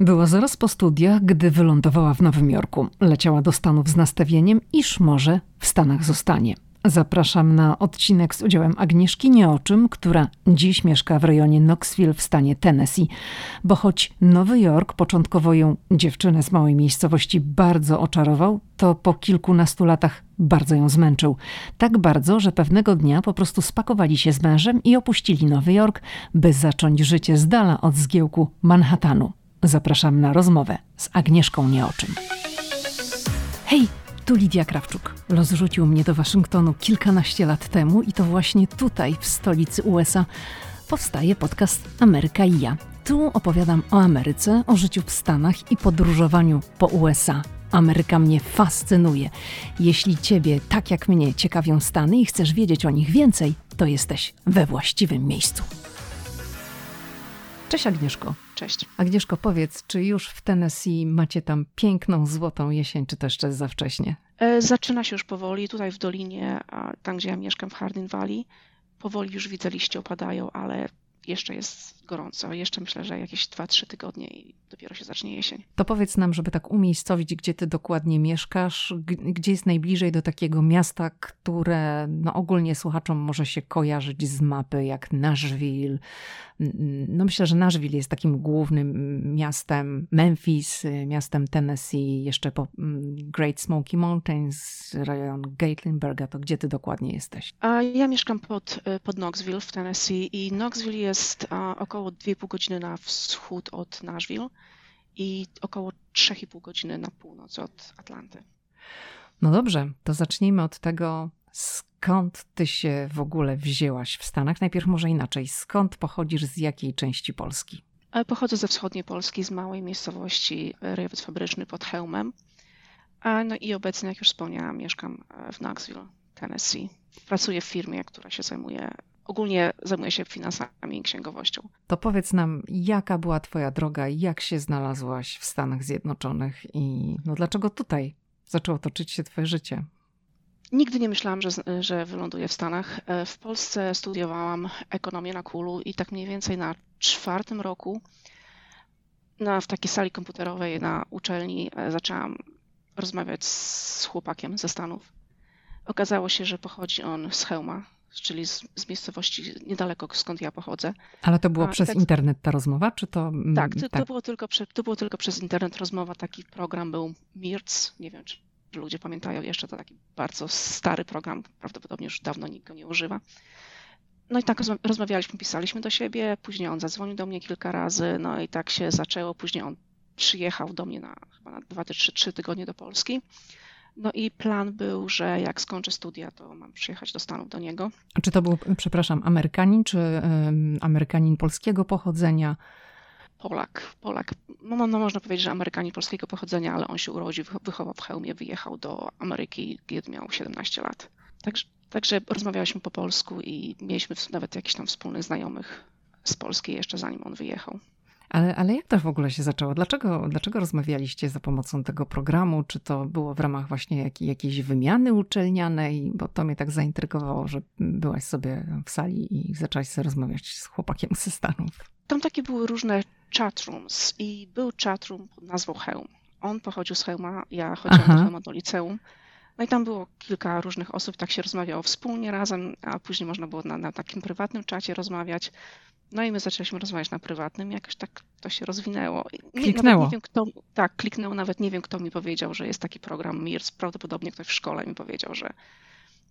Była zaraz po studiach, gdy wylądowała w Nowym Jorku. Leciała do Stanów z nastawieniem, iż może w Stanach zostanie. Zapraszam na odcinek z udziałem Agnieszki Nieoczym, która dziś mieszka w rejonie Knoxville w stanie Tennessee. Bo choć Nowy Jork początkowo ją dziewczynę z małej miejscowości bardzo oczarował, to po kilkunastu latach bardzo ją zmęczył. Tak bardzo, że pewnego dnia po prostu spakowali się z mężem i opuścili Nowy Jork, by zacząć życie z dala od zgiełku Manhattanu. Zapraszam na rozmowę z Agnieszką Nieoczym. Hej, tu Lidia Krawczuk. Los rzucił mnie do Waszyngtonu kilkanaście lat temu i to właśnie tutaj, w stolicy USA, powstaje podcast Ameryka i ja. Tu opowiadam o Ameryce, o życiu w Stanach i podróżowaniu po USA. Ameryka mnie fascynuje. Jeśli Ciebie, tak jak mnie, ciekawią Stany i chcesz wiedzieć o nich więcej, to jesteś we właściwym miejscu. Cześć Agnieszko. Cześć. Agnieszko, powiedz, czy już w Tennessee macie tam piękną, złotą jesień, czy to jeszcze za wcześnie? E, zaczyna się już powoli. Tutaj w dolinie, tam gdzie ja mieszkam, w Hardin Valley, powoli już widzę liście opadają, ale jeszcze jest gorąco. Jeszcze myślę, że jakieś 2-3 tygodnie i dopiero się zacznie jesień. To powiedz nam, żeby tak umiejscowić, gdzie ty dokładnie mieszkasz, gdzie jest najbliżej do takiego miasta, które no ogólnie słuchaczom może się kojarzyć z mapy, jak Nashville. No myślę, że Nashville jest takim głównym miastem, Memphis, miastem Tennessee, jeszcze po Great Smoky Mountains, rejon Gatlinburga, to gdzie ty dokładnie jesteś? A ja mieszkam pod, pod Knoxville w Tennessee i Knoxville jest około 2,5 godziny na wschód od Nashville i około 3,5 godziny na północ od Atlanty. No dobrze, to zacznijmy od tego, skąd ty się w ogóle wzięłaś w Stanach. Najpierw może inaczej, skąd pochodzisz, z jakiej części Polski? Pochodzę ze wschodniej Polski, z małej miejscowości Rejowiec Fabryczny pod Hełmem. No i obecnie, jak już wspomniałam, mieszkam w Knoxville, Tennessee. Pracuję w firmie, która się zajmuje ogólnie zajmuję się finansami i księgowością. To powiedz nam, jaka była Twoja droga, jak się znalazłaś w Stanach Zjednoczonych i no dlaczego tutaj zaczęło toczyć się Twoje życie? Nigdy nie myślałam, że, że wyląduję w Stanach. E, w Polsce studiowałam ekonomię na Kulu i tak mniej więcej na czwartym roku na, w takiej sali komputerowej na uczelni e, zaczęłam rozmawiać z chłopakiem ze Stanów. Okazało się, że pochodzi on z Hełma, czyli z, z, miejscowości niedaleko skąd ja pochodzę. Ale to było A, przez tak, internet ta rozmowa, czy to... Mm, tak, to, tak. To, było tylko prze, to było tylko przez internet rozmowa. Taki program był MIRC, nie wiem, czy ludzie pamiętają jeszcze, to taki bardzo stary program, prawdopodobnie już dawno nikt go nie używa. No i tak rozmawialiśmy, pisaliśmy do siebie, później on zadzwonił do mnie kilka razy, no i tak się zaczęło, później on przyjechał do mnie na chyba na dwa, trzy, trzy tygodnie do Polski. No i plan był, że jak skończę studia, to mam przyjechać do Stanów do niego. A czy to był, przepraszam, Amerykanin, czy um, Amerykanin polskiego pochodzenia? Polak, Polak. No, no, można powiedzieć, że Amerykanin polskiego pochodzenia, ale on się urodził, wychował w Chełmie, wyjechał do Ameryki, kiedy miał 17 lat. Także, także rozmawialiśmy po polsku i mieliśmy nawet jakichś tam wspólnych znajomych z Polski jeszcze zanim on wyjechał. Ale, ale jak to w ogóle się zaczęło? Dlaczego, dlaczego rozmawialiście za pomocą tego programu? Czy to było w ramach właśnie jak, jakiejś wymiany uczelnianej? Bo to mnie tak zaintrygowało, że byłaś sobie w sali i zaczęłaś sobie rozmawiać z chłopakiem ze Stanów. Tam takie były różne chatrooms i był chatroom pod nazwą Helm. On pochodził z Helma, ja chodziłam Aha. do do liceum. No i tam było kilka różnych osób, tak się rozmawiało wspólnie razem, a później można było na, na takim prywatnym czacie rozmawiać. No i my zaczęliśmy rozmawiać na prywatnym, jakoś tak to się rozwinęło. Kliknęło. Nie, wiem, kto, tak, kliknęło, nawet nie wiem, kto mi powiedział, że jest taki program MIRS. Prawdopodobnie ktoś w szkole mi powiedział, że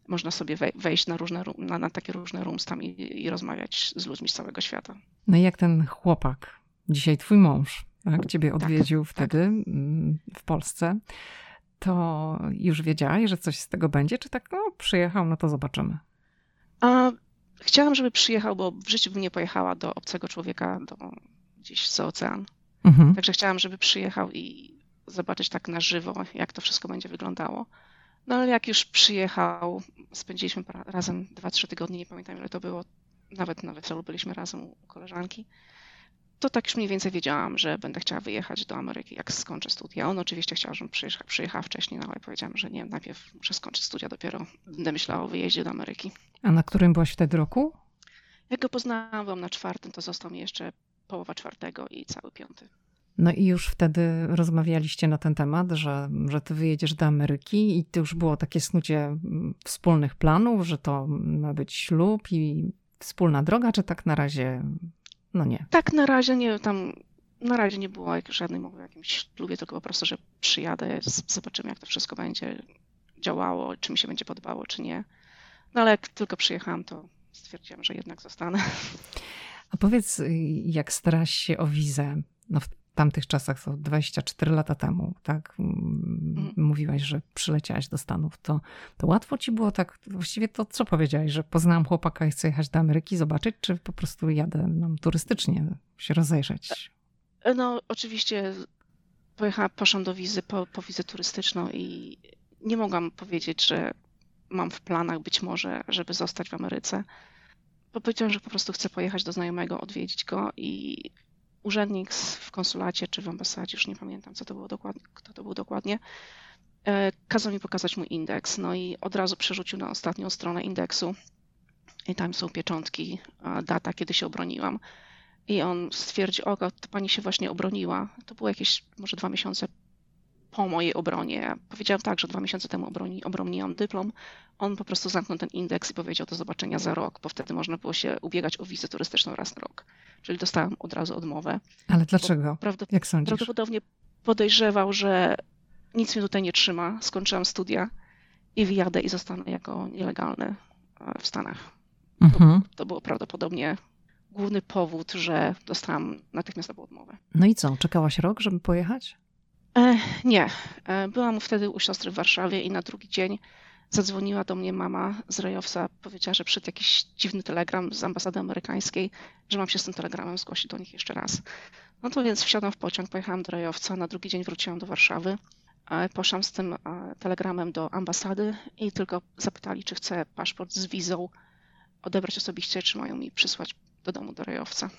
można sobie wejść na, różne, na, na takie różne rooms tam i, i rozmawiać z ludźmi z całego świata. No i jak ten chłopak, dzisiaj twój mąż, tak, ciebie tak, odwiedził tak, wtedy tak. w Polsce, to już wiedziałaś, że coś z tego będzie, czy tak, no przyjechał, no to zobaczymy? A Chciałam, żeby przyjechał, bo w życiu bym nie pojechała do obcego człowieka, do gdzieś za ocean. Mhm. Także chciałam, żeby przyjechał i zobaczyć tak na żywo, jak to wszystko będzie wyglądało. No ale jak już przyjechał, spędziliśmy razem 2-3 tygodnie, nie pamiętam ile to było, nawet na weselu byliśmy razem u koleżanki to tak już mniej więcej wiedziałam, że będę chciała wyjechać do Ameryki, jak skończę studia. On oczywiście chciał, żebym przyjechała, przyjechała wcześniej, no ale powiedziałam, że nie, najpierw muszę skończyć studia, dopiero będę myślała o wyjeździe do Ameryki. A na którym byłaś wtedy roku? Jak go poznałam, byłam na czwartym, to został mi jeszcze połowa czwartego i cały piąty. No i już wtedy rozmawialiście na ten temat, że, że ty wyjedziesz do Ameryki i to już było takie snucie mm, wspólnych planów, że to ma być ślub i wspólna droga, czy tak na razie, no nie? Tak na razie nie, tam na razie nie było żadnej mowy o jakimś ślubie, tylko po prostu, że przyjadę, zobaczymy jak to wszystko będzie działało, czy mi się będzie podobało, czy nie. No ale jak tylko przyjechałam, to stwierdziłam, że jednak zostanę. A powiedz, jak starasz się o wizę? No w tamtych czasach, to 24 lata temu, tak? Mm. Mówiłaś, że przyleciałaś do Stanów. To, to łatwo ci było tak, właściwie to co powiedziałaś, że poznałam chłopaka i chcę jechać do Ameryki zobaczyć, czy po prostu jadę no, turystycznie się rozejrzeć? No oczywiście pojechałam, poszłam do wizy, po, po wizę turystyczną i nie mogłam powiedzieć, że mam w planach być może, żeby zostać w Ameryce. Bo powiedziałam, że po prostu chcę pojechać do znajomego, odwiedzić go i urzędnik w konsulacie czy w ambasadzie, już nie pamiętam, co to było dokładnie, kto to był dokładnie, e, kazał mi pokazać mój indeks. No i od razu przerzucił na ostatnią stronę indeksu. I tam są pieczątki, data, kiedy się obroniłam. I on stwierdził, o, to pani się właśnie obroniła. To było jakieś może dwa miesiące po mojej obronie. Powiedziałam tak, że dwa miesiące temu obroni, obroniłam dyplom. On po prostu zamknął ten indeks i powiedział do zobaczenia za rok, bo wtedy można było się ubiegać o wizę turystyczną raz na rok. Czyli dostałam od razu odmowę. Ale dlaczego? Jak sądzisz? Prawdopodobnie podejrzewał, że nic mnie tutaj nie trzyma. Skończyłam studia i wyjadę i zostanę jako nielegalny e, w Stanach. Mhm. To, to było prawdopodobnie główny powód, że dostałam natychmiastową odmowę. No i co? Czekałaś rok, żeby pojechać? E, nie. E, byłam wtedy u siostry w Warszawie i na drugi dzień zadzwoniła do mnie mama z Rejowca. Powiedziała, że przyszedł jakiś dziwny telegram z ambasady amerykańskiej, że mam się z tym telegramem zgłosić do nich jeszcze raz. No to więc wsiadłam w pociąg, pojechałam do Rejowca, na drugi dzień wróciłam do Warszawy. E, poszłam z tym telegramem do ambasady i tylko zapytali, czy chcę paszport z wizą odebrać osobiście, czy mają mi przysłać do domu do Rejowca.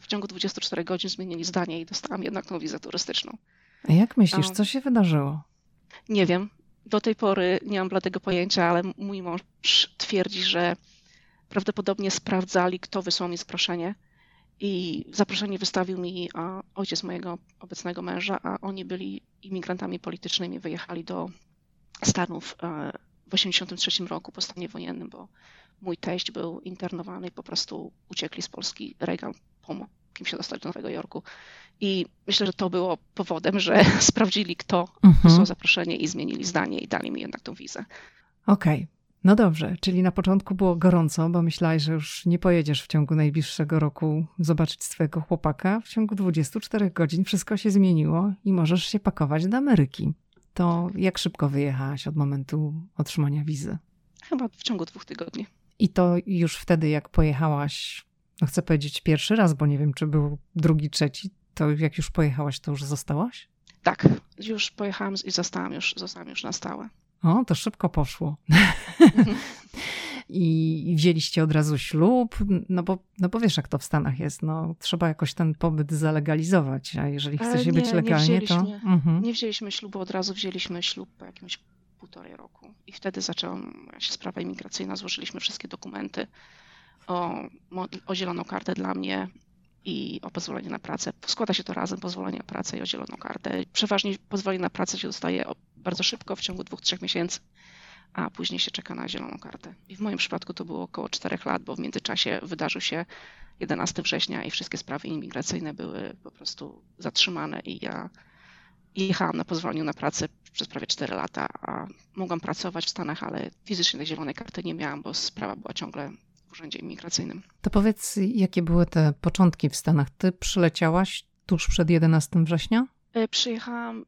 W ciągu 24 godzin zmienili zdanie i dostałam jednak tą wizę turystyczną. A jak myślisz, co się wydarzyło? Nie wiem. Do tej pory nie mam bladego pojęcia, ale mój mąż twierdzi, że prawdopodobnie sprawdzali, kto wysłał mi zaproszenie. I zaproszenie wystawił mi ojciec mojego obecnego męża, a oni byli imigrantami politycznymi, wyjechali do Stanów e, w 1983 roku po stanie wojennym, bo mój teść był internowany i po prostu uciekli z Polski. Reagan pomógł im się dostać do Nowego Jorku. I myślę, że to było powodem, że sprawdzili, kto mhm. zaproszenie i zmienili zdanie i dali mi jednak tą wizę. Okej. Okay. No dobrze, czyli na początku było gorąco, bo myślałaś, że już nie pojedziesz w ciągu najbliższego roku zobaczyć swojego chłopaka. W ciągu 24 godzin wszystko się zmieniło i możesz się pakować do Ameryki. To jak szybko wyjechałaś od momentu otrzymania wizy? Chyba w ciągu dwóch tygodni. I to już wtedy, jak pojechałaś, no chcę powiedzieć pierwszy raz, bo nie wiem, czy był drugi, trzeci, to jak już pojechałaś, to już zostałaś? Tak, już pojechałam i zostałam już, zostałam już na stałe. O, to szybko poszło. I wzięliście od razu ślub, no bo, no bo wiesz, jak to w Stanach jest, no trzeba jakoś ten pobyt zalegalizować, a jeżeli chce się być legalnie, nie to... Mhm. Nie wzięliśmy ślubu od razu, wzięliśmy ślub po jakimś półtorej roku. I wtedy zaczęła się sprawa imigracyjna, złożyliśmy wszystkie dokumenty o, o zieloną kartę dla mnie i o pozwolenie na pracę. Składa się to razem, pozwolenie na pracę i o zieloną kartę. Przeważnie pozwolenie na pracę się dostaje bardzo szybko, w ciągu dwóch, trzech miesięcy, a później się czeka na zieloną kartę. I w moim przypadku to było około czterech lat, bo w międzyczasie wydarzył się 11 września i wszystkie sprawy imigracyjne były po prostu zatrzymane i ja jechałam na pozwoleniu na pracę przez prawie 4 lata, a mogłam pracować w Stanach, ale fizycznie tej zielonej karty nie miałam, bo sprawa była ciągle w urzędzie imigracyjnym. To powiedz, jakie były te początki w Stanach? Ty przyleciałaś tuż przed 11 września? E, przyjechałam,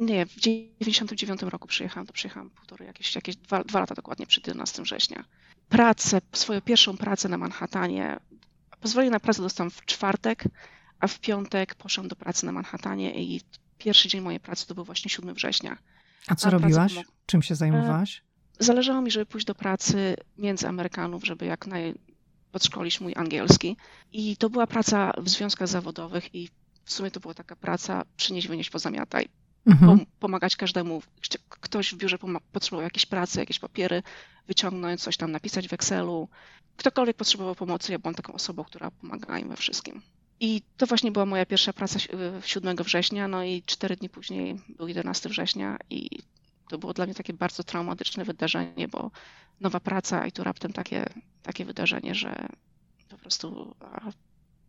nie, w 99 roku przyjechałam, to przyjechałam półtorej, jakieś, jakieś dwa, dwa lata dokładnie przed 11 września. Pracę, swoją pierwszą pracę na Manhattanie, pozwolenie na pracę dostałam w czwartek, a w piątek poszłam do pracy na Manhattanie i pierwszy dzień mojej pracy to był właśnie 7 września. A co a robiłaś? Czym się zajmowałaś? Zależało mi, żeby pójść do pracy między Amerykanów, żeby jak naj podszkolić mój angielski. I to była praca w związkach zawodowych i w sumie to była taka praca przynieś, wynieść, pozamiataj. Mhm. Pomagać każdemu. Ktoś w biurze potrzebował jakiejś pracy, jakieś papiery, wyciągnąć, coś tam napisać w Excelu. Ktokolwiek potrzebował pomocy, ja byłam taką osobą, która pomagała im we wszystkim. I to właśnie była moja pierwsza praca 7 września, no i cztery dni później był 11 września i to było dla mnie takie bardzo traumatyczne wydarzenie, bo nowa praca i tu raptem takie, takie wydarzenie, że po prostu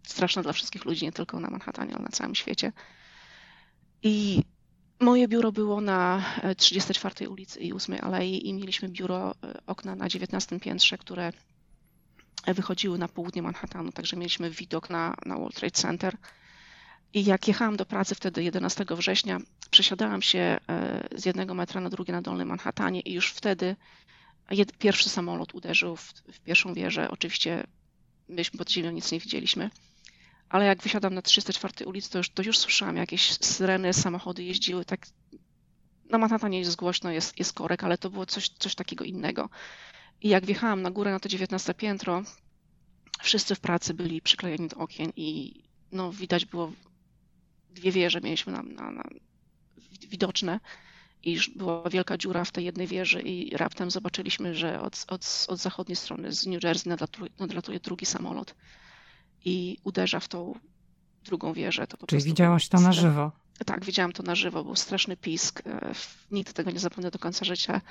straszne dla wszystkich ludzi, nie tylko na Manhattanie, ale na całym świecie. I moje biuro było na 34 e, ulicy i 8 Alei i mieliśmy biuro, e, okna na 19 piętrze, które wychodziły na południe Manhattanu, także mieliśmy widok na, na World Trade Center. I jak jechałam do pracy wtedy 11 września, przesiadałam się e, z jednego metra na drugi na Dolnym Manhattanie i już wtedy pierwszy samolot uderzył w, w pierwszą wieżę. Oczywiście myśmy pod ziemią nic nie widzieliśmy, ale jak wysiadam na 34 ulicy, to już, to już słyszałam jakieś syreny, samochody jeździły, tak na Manhattanie jest głośno, jest, jest korek, ale to było coś, coś takiego innego. I jak wjechałam na górę na to 19 piętro, wszyscy w pracy byli przyklejeni do okien i no, widać było dwie wieże mieliśmy na, na, na widoczne i była wielka dziura w tej jednej wieży i raptem zobaczyliśmy, że od, od, od zachodniej strony z New Jersey nadlatuje, nadlatuje drugi samolot i uderza w tą drugą wieżę. To Czyli widziałaś to na żywo? Tak, widziałam to na żywo. Był straszny pisk. E, nigdy tego nie zapomnę do końca życia.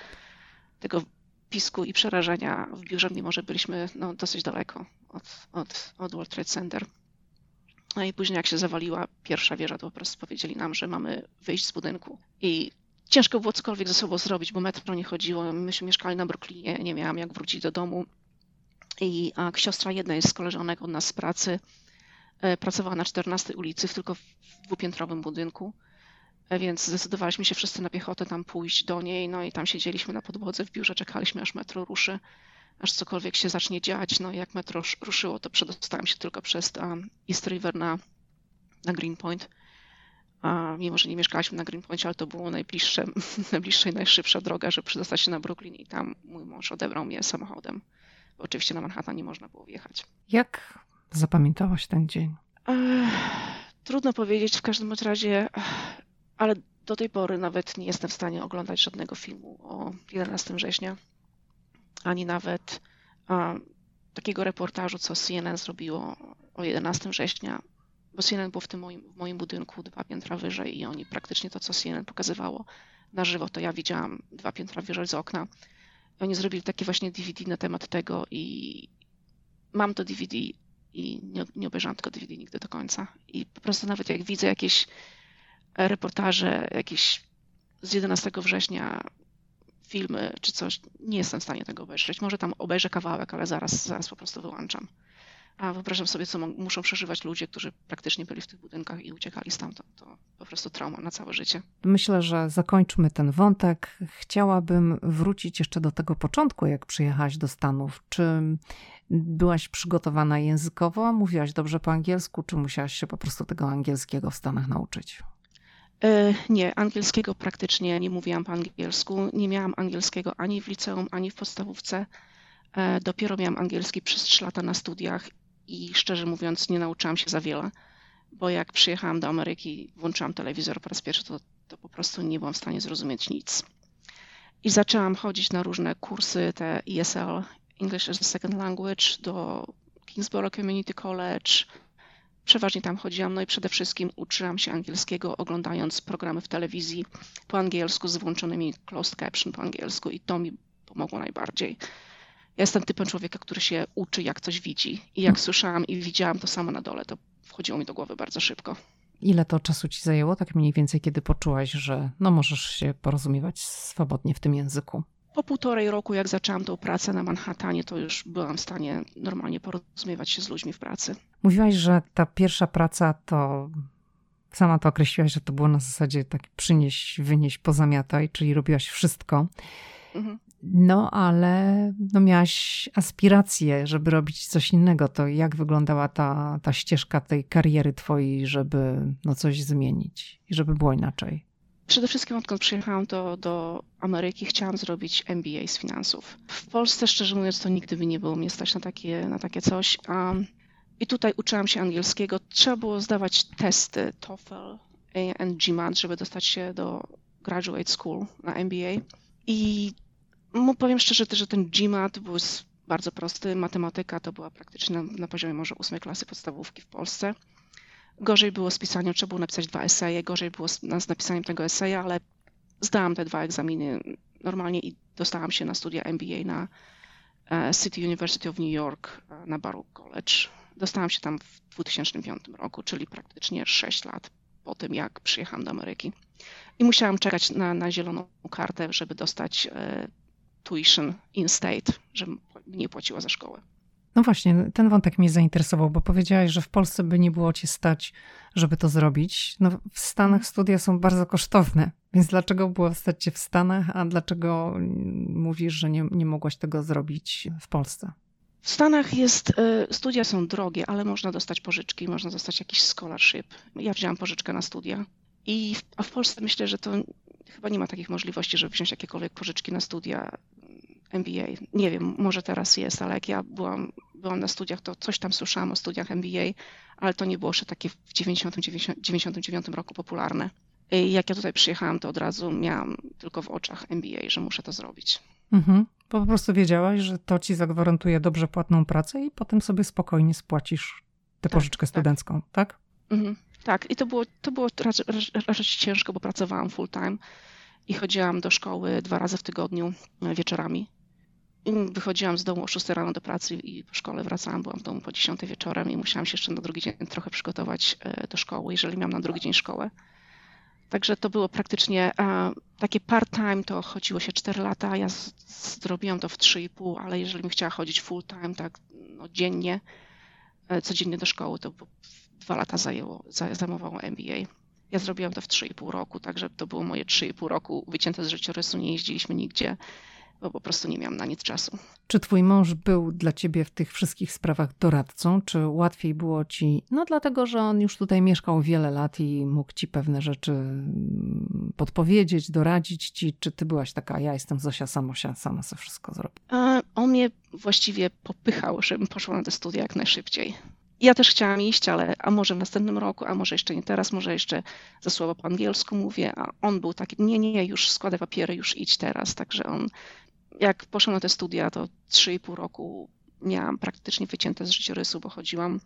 Tego pisku i przerażenia w biurze, mimo że byliśmy no, dosyć daleko od, od, od World Trade Center. No i później jak się zawaliła pierwsza wieża, to po prostu powiedzieli nam, że mamy wyjść z budynku. I ciężko było cokolwiek ze sobą zrobić, bo metro nie chodziło. Myśmy mieszkali na Brooklynie, nie miałam jak wrócić do domu. I a siostra jednej z koleżanek od nas z pracy e, pracowała na 14 ulicy, tylko w dwupiętrowym budynku. E, więc zdecydowaliśmy się wszyscy na piechotę tam pójść do niej, no i tam siedzieliśmy na podłodze w biurze, czekaliśmy aż metro ruszy, aż cokolwiek się zacznie dziać. No jak metro ruszyło, to przedostałem się tylko przez East River na, na Greenpoint. A mimo, że nie mieszkaliśmy na Greenpoint, ale to było najbliższe, najbliższa i najszybsza droga, żeby przedostać się na Brooklyn i tam mój mąż odebrał mnie samochodem. Bo oczywiście na Manhattan nie można było wjechać. Jak zapamiętałaś ten dzień? Ech, trudno powiedzieć, w każdym razie ale do tej pory nawet nie jestem w stanie oglądać żadnego filmu o 11 września, ani nawet takiego reportażu, co CNN zrobiło o 11 września, bo CNN był w tym moim, w moim budynku dwa piętra wyżej i oni praktycznie to, co CNN pokazywało na żywo, to ja widziałam dwa piętra wyżej z okna. Oni zrobili takie właśnie DVD na temat tego i mam to DVD i nie, nie obejrzałam tego DVD nigdy do końca. I po prostu nawet jak widzę jakieś reportaże jakieś z 11 września, filmy czy coś, nie jestem w stanie tego obejrzeć. Może tam obejrzę kawałek, ale zaraz, zaraz po prostu wyłączam. A wyobrażam sobie, co muszą przeżywać ludzie, którzy praktycznie byli w tych budynkach i uciekali stamtąd. To po prostu trauma na całe życie. Myślę, że zakończmy ten wątek. Chciałabym wrócić jeszcze do tego początku, jak przyjechałaś do Stanów. Czy byłaś przygotowana językowo? Mówiłaś dobrze po angielsku, czy musiałaś się po prostu tego angielskiego w Stanach nauczyć? E, nie, angielskiego praktycznie nie mówiłam po angielsku. Nie miałam angielskiego ani w liceum, ani w podstawówce. E, dopiero miałam angielski przez 3 lata na studiach i szczerze mówiąc nie nauczyłam się za wiele, bo jak przyjechałam do Ameryki, włączyłam telewizor po raz pierwszy, to, to po prostu nie byłam w stanie zrozumieć nic. I zaczęłam chodzić na różne kursy, te ESL, English as a Second Language, do Kingsborough Community College, Przeważnie tam chodziłam, no i przede wszystkim uczyłam się angielskiego oglądając programy w telewizji po angielsku z włączonymi closed caption po angielsku i to mi pomogło najbardziej. Ja jestem typem człowieka, który się uczy jak coś widzi i jak słyszałam i widziałam to samo na dole, to wchodziło mi do głowy bardzo szybko. Ile to czasu ci zajęło, tak mniej więcej, kiedy poczułaś, że no możesz się porozumiewać swobodnie w tym języku? Po półtorej roku, jak zaczęłam tą pracę na Manhattanie, to już byłam w stanie normalnie porozumiewać się z ludźmi w pracy. Mówiłaś, że ta pierwsza praca to sama to określiłaś, że to było na zasadzie tak przynieś, wynieś, pozamiataj, czyli robiłaś wszystko. Mhm. No, ale no miałaś aspiracje, żeby robić coś innego. To jak wyglądała ta, ta ścieżka tej kariery twojej, żeby no coś zmienić i żeby było inaczej? Przede wszystkim odkąd przyjechałam do, do Ameryki, chciałam zrobić MBA z finansów. W Polsce, szczerze mówiąc, to nigdy by nie było mnie stać na takie, na takie coś. Um, I tutaj uczyłam się angielskiego. Trzeba było zdawać testy TOEFL and GMAT, żeby dostać się do graduate school na MBA. I powiem szczerze, że ten GMAT był bardzo prosty. Matematyka to była praktycznie na, na poziomie może ósmej klasy podstawówki w Polsce. Gorzej było z pisaniem, trzeba było napisać dwa eseje, gorzej było z, napisaniem tego eseja, ale zdałam te dwa egzaminy normalnie i dostałam się na studia MBA na e, City University of New York e, na Baruch College. Dostałam się tam w 2005 roku, czyli praktycznie 6 lat po tym, jak przyjechałam do Ameryki. I musiałam czekać na, na zieloną kartę, żeby dostać e, tuition in state, żebym nie płaciła za szkołę. No właśnie, ten wątek mnie zainteresował, bo powiedziałaś, że w Polsce by nie było cię stać, żeby to zrobić. No, w Stanach studia są bardzo kosztowne, więc dlaczego było stać cię w Stanach, a dlaczego mówisz, że nie, nie mogłaś tego zrobić w Polsce? W Stanach jest, e, studia są drogie, ale można dostać pożyczki, można dostać jakiś scholarship. Ja wzięłam pożyczkę na studia. I w, a w Polsce myślę, że to chyba nie ma takich możliwości, żeby wziąć jakiekolwiek pożyczki na studia MBA. Nie wiem, może teraz jest, ale jak ja byłam, byłam na studiach, to coś tam słyszałam o studiach MBA, ale to nie było jeszcze takie w 1999 roku popularne. I jak ja tutaj przyjechałam, to od razu miałam tylko w oczach MBA, że muszę to zrobić. Mhm. Po prostu wiedziałaś, że to ci zagwarantuje dobrze płatną pracę i potem sobie spokojnie spłacisz tę tak, pożyczkę tak. studencką, tak? tak? Mhm. Tak, i to było, to było raczej, raczej ciężko, bo pracowałam full time i chodziłam do szkoły dwa razy w tygodniu e, wieczorami. Wychodziłam z domu o 6 rano do pracy i po szkole wracałam, byłam w domu po 10 wieczorem i musiałam się jeszcze na drugi dzień trochę przygotować e, do szkoły, jeżeli miałam na drugi dzień szkołę. Także to było praktycznie takie part-time, to chodziło się 4 lata. Ja zrobiłam to w 3,5, ale jeżeli bym chciała chodzić full-time, tak no, dziennie, e, codziennie do szkoły, to dwa lata zajęło, zajmowało MBA. Ja zrobiłam to w 3,5 roku, także to było moje 3,5 roku wycięte z życiorysu, nie jeździliśmy nigdzie bo po prostu nie miałam na nic czasu. Czy twój mąż był dla ciebie w tych wszystkich sprawach doradcą? Czy łatwiej było ci, no dlatego, że on już tutaj mieszkał wiele lat i mógł ci pewne rzeczy mm, podpowiedzieć, doradzić ci? Czy ty byłaś taka, ja jestem Zosia Samosia, sama sobie wszystko zrobię? On mnie właściwie popychał, żebym poszła na te studia jak najszybciej. Ja też chciałam iść, ale a może w następnym roku, a może jeszcze nie teraz, może jeszcze za słowo po angielsku mówię, a on był taki, nie, nie, już składaj papiery, już idź teraz, także on jak poszłam na te studia, to 3,5 roku miałam praktycznie wycięte z życiorysu, bo chodziłam,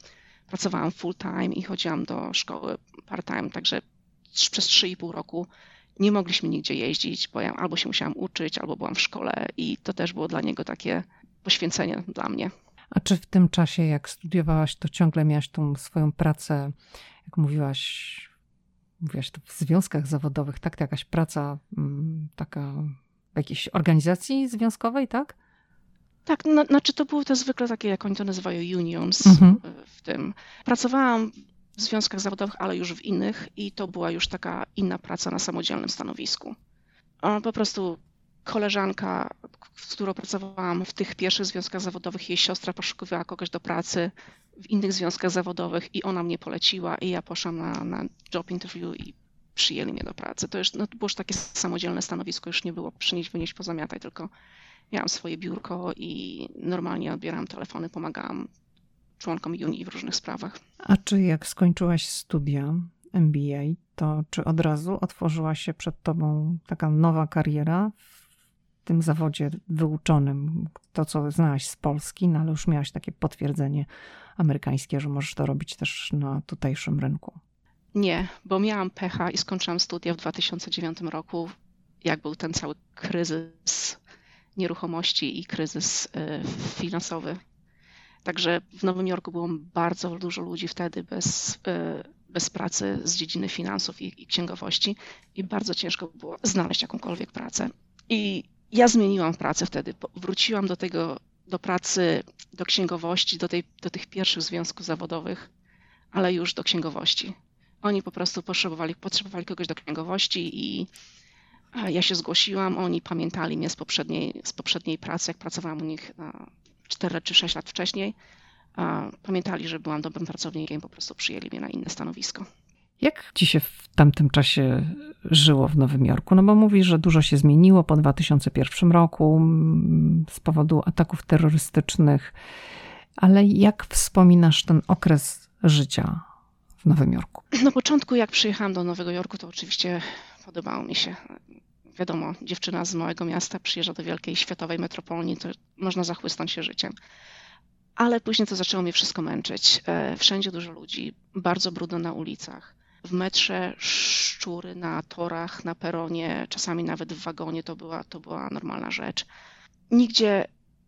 pracowałam full time i chodziłam do szkoły part time, także przez 3,5 roku nie mogliśmy nigdzie jeździć, bo ja albo się musiałam uczyć, albo byłam w szkole i to też było dla niego takie poświęcenie dla mnie. A czy w tym czasie, jak studiowałaś, to ciągle miałaś tą swoją pracę, jak mówiłaś, mówiłaś to w związkach zawodowych, tak? To jakaś praca mm, taka w jakiejś organizacji związkowej, tak? Tak, no, znaczy to były te zwykle takie, jak oni to nazywają, unions mhm. w tym. Pracowałam w związkach zawodowych, ale już w innych i to była już taka inna praca na samodzielnym stanowisku. Po prostu koleżanka, z którą pracowałam w tych pierwszych związkach zawodowych, jej siostra poszukiwała kogoś do pracy w innych związkach zawodowych i ona mnie poleciła i ja poszłam na, na job interview i przyjęli mnie do pracy. To już, no, było już takie samodzielne stanowisko, już nie było przynieść, wynieść, pozamiataj, tylko miałam swoje biurko i normalnie odbierałam telefony, pomagałam członkom Unii w różnych sprawach. A czy jak skończyłaś studia MBA, to czy od razu otworzyła się przed tobą taka nowa kariera w tym zawodzie wyuczonym? To, co znałaś z Polski, no ale już miałaś takie potwierdzenie amerykańskie, że możesz to robić też na tutejszym rynku. Nie, bo miałam pecha i skończyłam studia w 2009 roku, jak był ten cały kryzys nieruchomości i kryzys y, finansowy. Także w Nowym Jorku było bardzo dużo ludzi wtedy bez, y, bez pracy z dziedziny finansów i, i księgowości i bardzo ciężko było znaleźć jakąkolwiek pracę. I ja zmieniłam pracę wtedy. Wróciłam do tego, do pracy, do księgowości, do, tej, do tych pierwszych związków zawodowych, ale już do księgowości. Oni po prostu potrzebowali, potrzebowali kogoś do księgowości i ja się zgłosiłam. Oni pamiętali mnie z poprzedniej, z poprzedniej pracy, jak pracowałam u nich 4 czy 6 lat wcześniej. Pamiętali, że byłam dobrym pracownikiem, po prostu przyjęli mnie na inne stanowisko. Jak ci się w tamtym czasie żyło w Nowym Jorku? No bo mówisz, że dużo się zmieniło po 2001 roku z powodu ataków terrorystycznych, ale jak wspominasz ten okres życia w Nowym Jorku? Na początku, jak przyjechałam do Nowego Jorku, to oczywiście podobało mi się. Wiadomo, dziewczyna z małego miasta przyjeżdża do wielkiej światowej metropolii, to można zachłysnąć się życiem. ale później to zaczęło mnie wszystko męczyć. E, wszędzie dużo ludzi, bardzo brudno na ulicach. W metrze szczury na torach, na peronie, czasami nawet w wagonie to była, to była normalna rzecz. Nigdzie,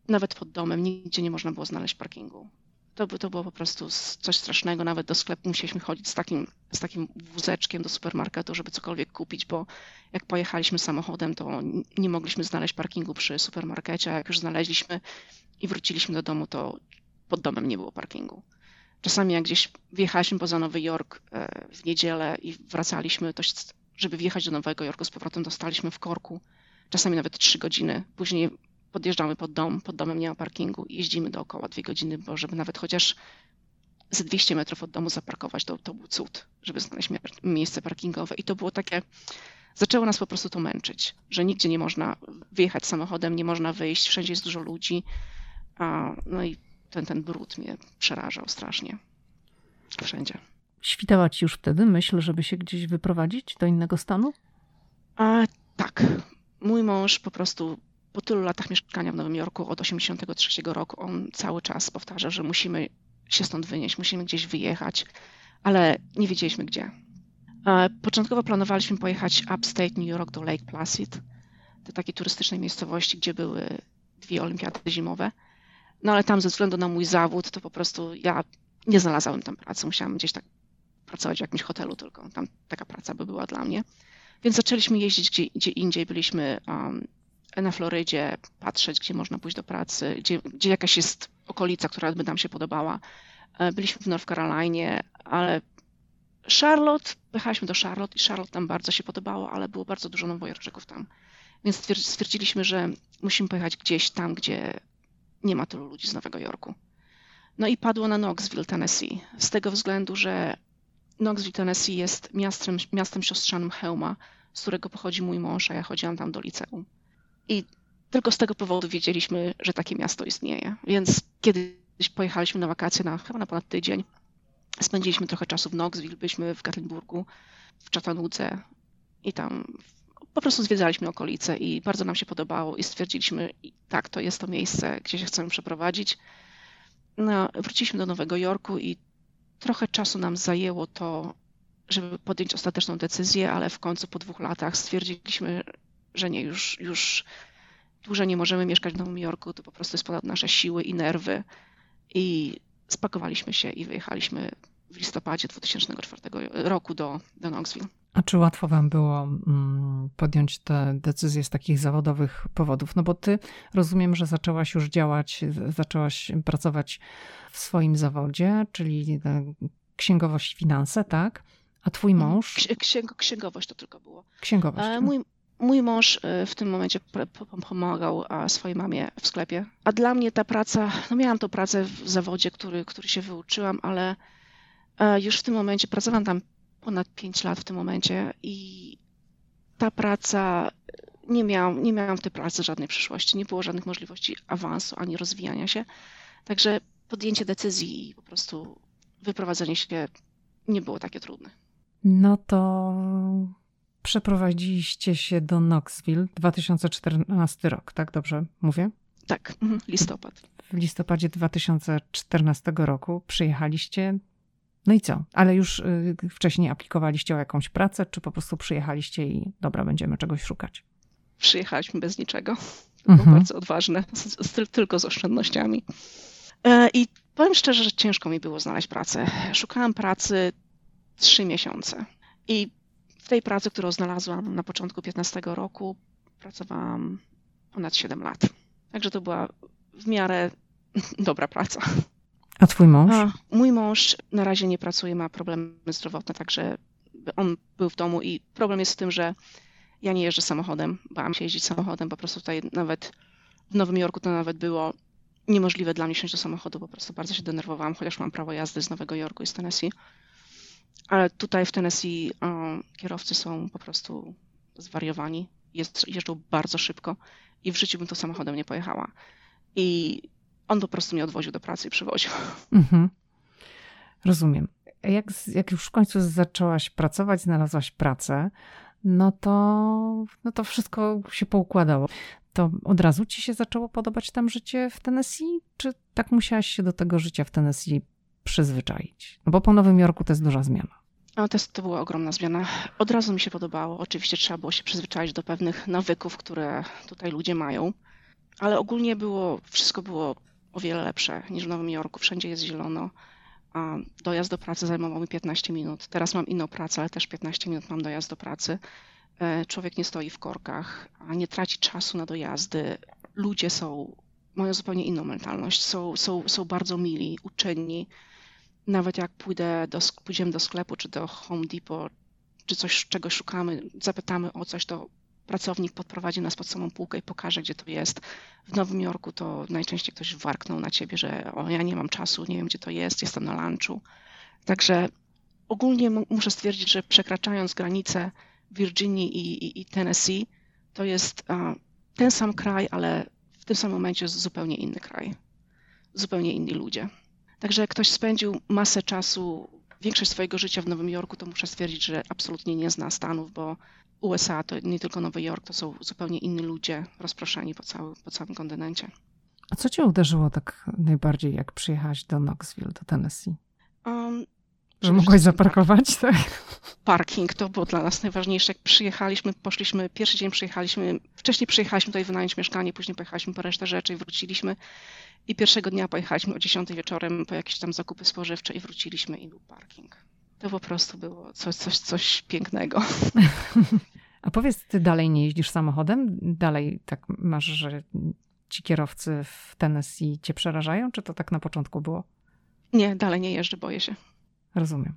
nawet pod domem, nigdzie nie można było znaleźć parkingu. To, to było po prostu coś strasznego. Nawet do sklepu musieliśmy chodzić z takim, z takim wózeczkiem do supermarketu, żeby cokolwiek kupić, bo jak pojechaliśmy samochodem, to nie mogliśmy znaleźć parkingu przy supermarkecie, a jak już znaleźliśmy i wróciliśmy do domu, to pod domem nie było parkingu. Czasami jak gdzieś wjechaliśmy poza Nowy Jork e, w niedzielę i wracaliśmy, to żeby wjechać do Nowego Jorku z powrotem dostaliśmy w korku, czasami nawet trzy godziny. Później podjeżdżamy pod dom, pod domem nie ma parkingu i jeździmy dookoła dwie godziny, bo żeby nawet chociaż ze 200 metrów od domu zaparkować, to, to był cud, żeby znaleźć miejsce parkingowe. I to było takie, zaczęło nas po prostu to męczyć, że nigdzie nie można wyjechać samochodem, nie można wyjść, wszędzie jest dużo ludzi. A, no i ten, ten brud mnie przerażał strasznie. Wszędzie. Świtała ci już wtedy myśl, żeby się gdzieś wyprowadzić do innego stanu? A, tak. Mój mąż po prostu po tylu latach mieszkania w Nowym Jorku od 83 roku, on cały czas powtarza, że musimy się stąd wynieść, musimy gdzieś wyjechać, ale nie wiedzieliśmy gdzie. Początkowo planowaliśmy pojechać upstate New York do Lake Placid, do takiej turystycznej miejscowości, gdzie były dwie olimpiady zimowe. No ale tam ze względu na mój zawód, to po prostu ja nie znalazłem tam pracy. Musiałam gdzieś tak pracować w jakimś hotelu tylko. Tam taka praca by była dla mnie. Więc zaczęliśmy jeździć gdzie, gdzie indziej. Byliśmy um, na Florydzie, patrzeć, gdzie można pójść do pracy, gdzie, gdzie jakaś jest okolica, która by nam się podobała. E, byliśmy w North Carolinie, ale Charlotte, pojechaliśmy do Charlotte i Charlotte nam bardzo się podobało, ale było bardzo dużo nowojorczyków tam. Więc stwierdziliśmy, że musimy pojechać gdzieś tam, gdzie nie ma tylu ludzi z Nowego Jorku. No i padło na Knoxville, Tennessee, z tego względu, że Knoxville, Tennessee jest miastem, miastem siostrzanym Hełma, z którego pochodzi mój mąż, a ja chodziłam tam do liceum. I tylko z tego powodu wiedzieliśmy, że takie miasto istnieje. Więc kiedyś pojechaliśmy na wakacje na chyba na ponad tydzień. Spędziliśmy trochę czasu w Knoxville, byliśmy w Gatlinburgu, w Chattanooga i tam po prostu zwiedzaliśmy okolice i bardzo nam się podobało i stwierdziliśmy, tak, to jest to miejsce, gdzie się chcemy przeprowadzić. No, wróciliśmy do Nowego Jorku i trochę czasu nam zajęło to, żeby podjąć ostateczną decyzję, ale w końcu po dwóch latach stwierdziliśmy, że nie, już, już dłużej nie możemy mieszkać w Nowym Jorku, to po prostu jest ponad nasze siły i nerwy. I spakowaliśmy się i wyjechaliśmy w listopadzie 2004 roku do, do Knoxville. A czy łatwo wam było mm, podjąć te decyzje z takich zawodowych powodów? No bo ty rozumiem, że zaczęłaś już działać, zaczęłaś pracować w swoim zawodzie, czyli e, księgowość, finanse, tak? A twój mhm. mąż? Księg, księgowość to tylko było. Księgowość. E, mój, mój mąż e, w tym momencie pomagał swojej mamie w sklepie. A dla mnie ta praca, no miałam tą pracę w zawodzie, który, który się wyuczyłam, ale już w tym momencie pracowałam tam ponad 5 lat w tym momencie i ta praca, nie miałam, nie miałam w tej pracy żadnej przyszłości, nie było żadnych możliwości awansu ani rozwijania się. Także podjęcie decyzji i po prostu wyprowadzenie się nie było takie trudne. No to przeprowadziliście się do Knoxville 2014 rok, tak dobrze mówię? Tak, mhm, listopad. W listopadzie 2014 roku przyjechaliście no i co? Ale już y, wcześniej aplikowaliście o jakąś pracę, czy po prostu przyjechaliście i dobra, będziemy czegoś szukać? Przyjechaliśmy bez niczego. To mhm. było bardzo odważne, z, z, tylko z oszczędnościami. E, I powiem szczerze, że ciężko mi było znaleźć pracę. Szukałam pracy trzy miesiące. I w tej pracy, którą znalazłam na początku 15 roku, pracowałam ponad 7 lat. Także to była w miarę dobra praca. A twój mąż? A, mój mąż na razie nie pracuje, ma problemy zdrowotne, także on był w domu i problem jest w tym, że ja nie jeżdżę samochodem, bałam się jeździć samochodem, po prostu tutaj nawet w Nowym Jorku to nawet było niemożliwe dla mnie wsiąść do samochodu, po prostu bardzo się denerwowałam, chociaż mam prawo jazdy z Nowego Jorku i z Tennessee. Ale tutaj w Tennessee um, kierowcy są po prostu zwariowani, jest, jeżdżą bardzo szybko i w życiu bym to samochodem nie pojechała. I on po prostu mnie odwoził do pracy i przywoził. Mhm. Rozumiem. Jak, jak już w końcu zaczęłaś pracować, znalazłaś pracę, no to, no to wszystko się poukładało. to od razu ci się zaczęło podobać tam życie w Tennessee? Czy tak musiałaś się do tego życia w Tennessee przyzwyczaić? No bo po Nowym Jorku to jest duża zmiana. No, to, to była ogromna zmiana. Od razu mi się podobało. Oczywiście trzeba było się przyzwyczaić do pewnych nawyków, które tutaj ludzie mają, ale ogólnie było, wszystko było o wiele lepsze niż w Nowym Jorku. Wszędzie jest zielono. A dojazd do pracy zajmował mi 15 minut. Teraz mam inną pracę, ale też 15 minut mam dojazd do pracy. E, człowiek nie stoi w korkach, a nie traci czasu na dojazdy. Ludzie są, mają zupełnie inną mentalność. Są, są, są bardzo mili, uczynni nawet jak pójdę do, pójdziemy do sklepu, czy do Home Depot, czy coś, czego szukamy, zapytamy o coś, to pracownik podprowadzi nas pod samą półkę i pokaże, gdzie to jest. W Nowym Jorku to najczęściej ktoś warknął na ciebie, że o, ja nie mam czasu, nie wiem, gdzie to jest, jestem na lunchu. Także ogólnie muszę stwierdzić, że przekraczając granicę Virginii i, i, i Tennessee, to jest a, ten sam kraj, ale w tym samym momencie zupełnie inny kraj. Zupełnie inni ludzie. Także jak ktoś spędził masę czasu, większość swojego życia w Nowym Jorku, to muszę stwierdzić, że absolutnie nie zna Stanów, bo USA to nie tylko Nowy Jork, to są zupełnie inni ludzie rozproszeni po, cały, po całym kontynencie. A co cię uderzyło tak najbardziej, jak przyjechałaś do Knoxville, do Tennessee? Um, że mogłaś zaparkować, tak? Parking to było dla nas najważniejsze. Jak przyjechaliśmy, poszliśmy, pierwszy dzień przyjechaliśmy, wcześniej przyjechaliśmy tutaj wynająć mieszkanie, później pojechaliśmy po resztę rzeczy i wróciliśmy. I pierwszego dnia pojechaliśmy o 10 wieczorem po jakieś tam zakupy spożywcze i wróciliśmy i był parking. To po prostu było coś, coś, coś pięknego. A powiedz, ty dalej nie jeździsz samochodem? Dalej tak masz, że ci kierowcy w Tennessee cię przerażają? Czy to tak na początku było? Nie, dalej nie jeżdżę, boję się. Rozumiem.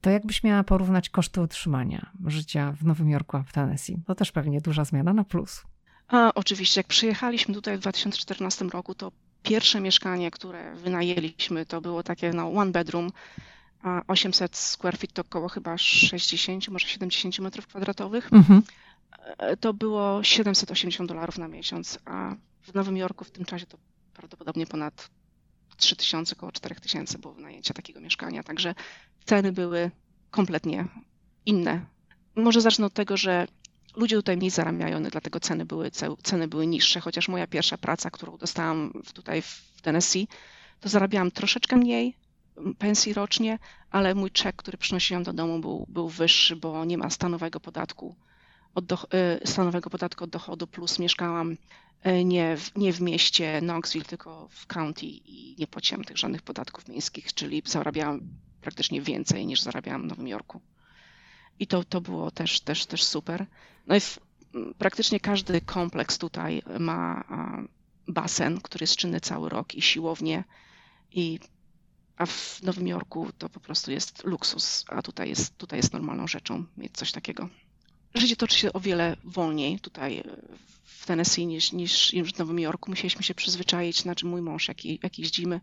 To jakbyś miała porównać koszty utrzymania życia w Nowym Jorku a w Tennessee? To też pewnie duża zmiana na plus. A, oczywiście, jak przyjechaliśmy tutaj w 2014 roku, to pierwsze mieszkanie, które wynajęliśmy, to było takie no, one bedroom, a 800 square feet to około chyba 60, może 70 metrów kwadratowych. Mhm. E, to było 780 dolarów na miesiąc, a w Nowym Jorku w tym czasie to prawdopodobnie ponad 3000, około 4000 było wynajęcia takiego mieszkania, także ceny były kompletnie inne. Może zacznę od tego, że ludzie tutaj mniej zarabiają, dlatego ceny były, ceny były niższe, chociaż moja pierwsza praca, którą dostałam tutaj w Tennessee, to zarabiałam troszeczkę mniej pensji rocznie, ale mój czek, który przynosiłam do domu był, był wyższy, bo nie ma stanowego podatku od do, y, stanowego podatku od dochodu, plus mieszkałam y, nie w, nie w mieście Knoxville, tylko w county i nie płaciłam tych żadnych podatków miejskich, czyli zarabiałam praktycznie więcej niż zarabiałam w Nowym Jorku. I to, to było też, też, też super. No i w, praktycznie każdy kompleks tutaj ma basen, który jest czynny cały rok i siłownię. I, a w Nowym Jorku to po prostu jest luksus, a tutaj jest, tutaj jest normalną rzeczą mieć coś takiego. Życie toczy się o wiele wolniej tutaj w Tennessee niż, niż w Nowym Jorku. Musieliśmy się przyzwyczaić, znaczy mój mąż, jak, jak jeździmy,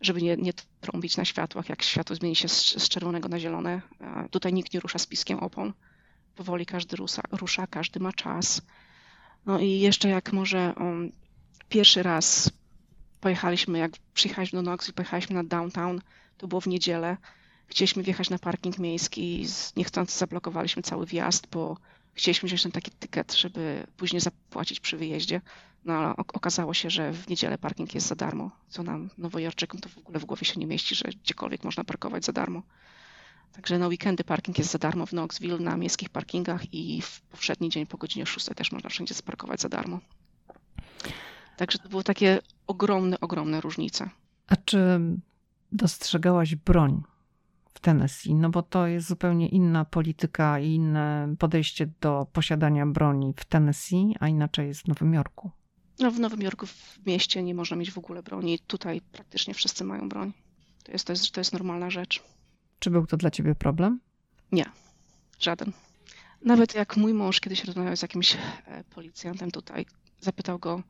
żeby nie, nie trąbić na światłach, jak światło zmieni się z, z czerwonego na zielone. Tutaj nikt nie rusza z piskiem opon. Powoli każdy rusza, rusza każdy ma czas. No i jeszcze jak może um, pierwszy raz pojechaliśmy, jak przyjechaliśmy do Knoxville, pojechaliśmy na downtown, to było w niedzielę. Chcieliśmy wjechać na parking miejski i niechcący zablokowaliśmy cały wjazd, bo chcieliśmy wziąć ten taki tykiet, żeby później zapłacić przy wyjeździe. No ale okazało się, że w niedzielę parking jest za darmo, co nam, nowojorczykom, to w ogóle w głowie się nie mieści, że gdziekolwiek można parkować za darmo. Także na weekendy parking jest za darmo w Knoxville, na miejskich parkingach i w powszedni dzień po godzinie 6 też można wszędzie sparkować za darmo. Także to były takie ogromne, ogromne różnice. A czy dostrzegałaś broń w Tennessee? No bo to jest zupełnie inna polityka i inne podejście do posiadania broni w Tennessee, a inaczej jest w Nowym Jorku. No, w Nowym Jorku w mieście nie można mieć w ogóle broni. Tutaj praktycznie wszyscy mają broń. To jest, to jest, to jest normalna rzecz. Czy był to dla ciebie problem? Nie, żaden. Nawet jak mój mąż kiedyś rozmawiał z jakimś e, policjantem tutaj, zapytał go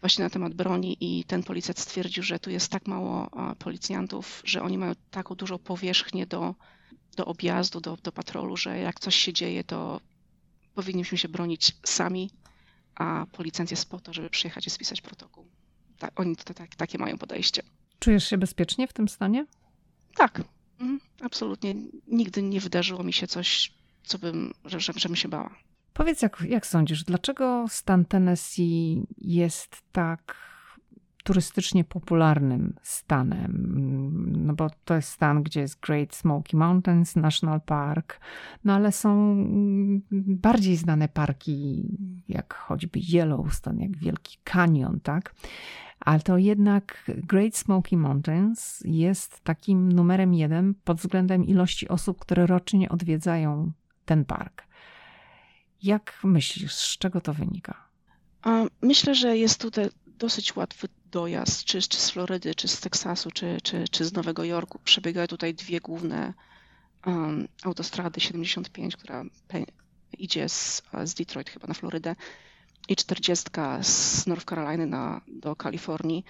właśnie na temat broni i ten policjant stwierdził, że tu jest tak mało policjantów, że oni mają taką dużą powierzchnię do, do objazdu, do, do patrolu, że jak coś się dzieje, to powinniśmy się bronić sami, a policjant jest po to, żeby przyjechać i spisać protokół. Tak, oni to, tak, takie mają podejście. Czujesz się bezpiecznie w tym stanie? Tak, mhm, absolutnie. Nigdy nie wydarzyło mi się coś, co bym, że, żebym się bała. Powiedz, jak, jak sądzisz, dlaczego stan Tennessee jest tak turystycznie popularnym stanem? No bo to jest stan, gdzie jest Great Smoky Mountains National Park, no ale są bardziej znane parki, jak choćby Yellowstone, jak Wielki Canyon, tak? Ale to jednak Great Smoky Mountains jest takim numerem jeden pod względem ilości osób, które rocznie odwiedzają ten park. Jak myślisz, z czego to wynika? Myślę, że jest tutaj dosyć łatwy dojazd, czy, czy z Florydy, czy z Teksasu, czy, czy, czy z Nowego Jorku. Przebiegają tutaj dwie główne um, autostrady 75, która idzie z, z Detroit chyba na Florydę i 40 z North Caroliny na, do Kalifornii.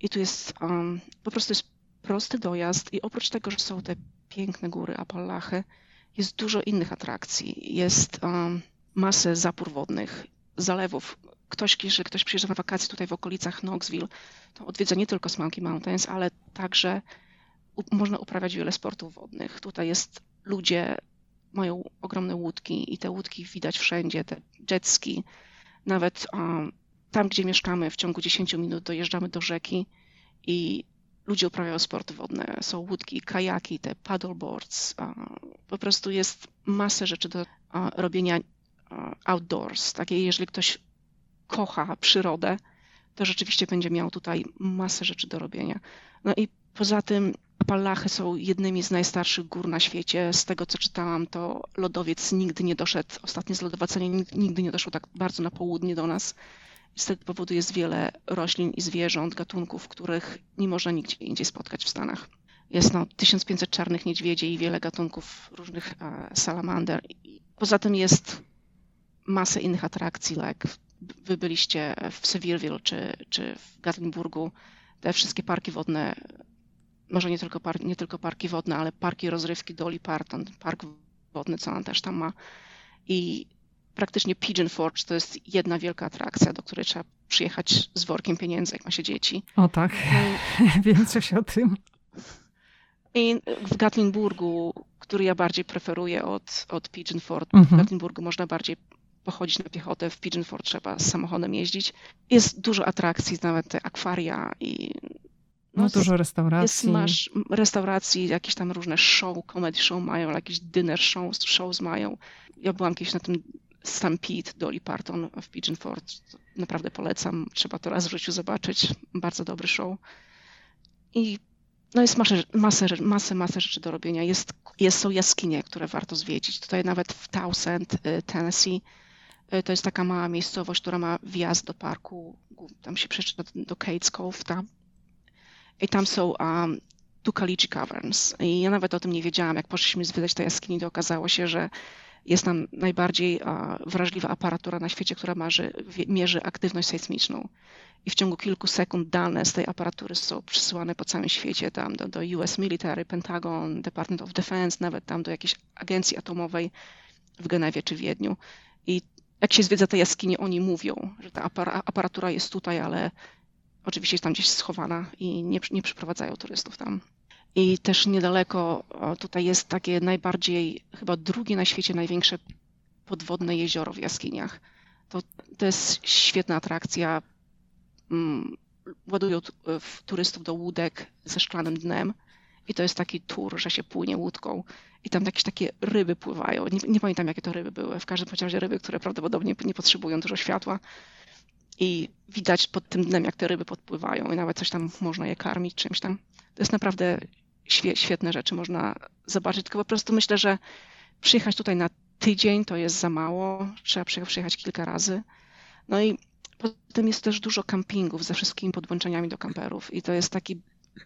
I tu jest um, po prostu jest prosty dojazd i oprócz tego, że są te piękne góry Appalachy, jest dużo innych atrakcji. Jest um, masę zapór wodnych, zalewów. Ktoś, jeżeli ktoś przyjeżdża na wakacje tutaj w okolicach Knoxville, to odwiedza nie tylko Smoky Mountains, ale także można uprawiać wiele sportów wodnych. Tutaj jest ludzie, mają ogromne łódki i te łódki widać wszędzie, te jetski. Nawet um, tam, gdzie mieszkamy, w ciągu 10 minut dojeżdżamy do rzeki i ludzie uprawiają sporty wodne. Są łódki, kajaki, te paddleboards. Po prostu jest masę rzeczy do robienia outdoors. Takie, jeżeli ktoś kocha przyrodę, to rzeczywiście będzie miał tutaj masę rzeczy do robienia. No i poza tym Appalachy są jednymi z najstarszych gór na świecie. Z tego co czytałam, to lodowiec nigdy nie doszedł, ostatnie zlodowacenie nigdy nie doszło tak bardzo na południe do nas. Z tego powodu jest wiele roślin i zwierząt, gatunków, których nie można nigdzie indziej spotkać w Stanach. Jest no 1500 czarnych niedźwiedzi i wiele gatunków różnych e, salamander. Poza tym jest masę innych atrakcji, jak wy byliście w Sevierville czy, czy w Gatlinburgu, te wszystkie parki wodne, może nie tylko, par, nie tylko parki wodne, ale parki rozrywki Dolly Parton, park wodny, co on też tam ma. I praktycznie Pigeon Forge to jest jedna wielka atrakcja, do której trzeba przyjechać z workiem pieniędzy, jak ma się dzieci. O tak, wiem coś o tym. I w Gatlinburgu, który ja bardziej preferuję od, od Pigeon Forge, mhm. w Gatlinburgu można bardziej pochodzić na piechotę, w Pigeon Forge trzeba z samochodem jeździć. Jest dużo atrakcji, nawet te akwaria i no, no dużo restauracji. Jest, masz restauracji, jakieś tam różne show, comedy show mają, jakieś dinner shows, shows mają. Ja byłam kiedyś na tym Stampede Dolly Parton w Pigeon Forge. Naprawdę polecam. Trzeba to raz w życiu zobaczyć. Bardzo dobry show. I no jest masę, masę, masę, masę rzeczy do robienia. Jest, jest, są jaskinie, które warto zwiedzić. Tutaj nawet w Towsend, y, Tennessee, to jest taka mała miejscowość, która ma wjazd do parku. Tam się przeczyta do Cates Cove tam. I tam są um, Tucalici Caverns. I ja nawet o tym nie wiedziałam. Jak poszliśmy zwiedzać te jaskini, to okazało się, że jest tam najbardziej wrażliwa aparatura na świecie, która marzy, mierzy aktywność sejsmiczną. I w ciągu kilku sekund dane z tej aparatury są przesyłane po całym świecie, tam do, do US Military, Pentagon, Department of Defense, nawet tam do jakiejś agencji atomowej w Genewie czy Wiedniu. I jak się zwiedza te jaskinie, oni mówią, że ta aparatura jest tutaj, ale oczywiście jest tam gdzieś schowana i nie, nie przyprowadzają turystów tam. I też niedaleko tutaj jest takie najbardziej, chyba drugie na świecie największe podwodne jezioro w jaskiniach. To, to jest świetna atrakcja. Mm, ładują turystów do łódek ze szklanym dnem i to jest taki tour, że się płynie łódką i tam jakieś takie ryby pływają. Nie, nie pamiętam, jakie to ryby były. W każdym razie ryby, które prawdopodobnie nie potrzebują dużo światła i widać pod tym dnem, jak te ryby podpływają i nawet coś tam można je karmić czymś tam. To jest naprawdę świetne rzeczy można zobaczyć, tylko po prostu myślę, że przyjechać tutaj na tydzień to jest za mało, trzeba przyjechać kilka razy. No i potem jest też dużo kampingów ze wszystkimi podłączeniami do kamperów i to jest takie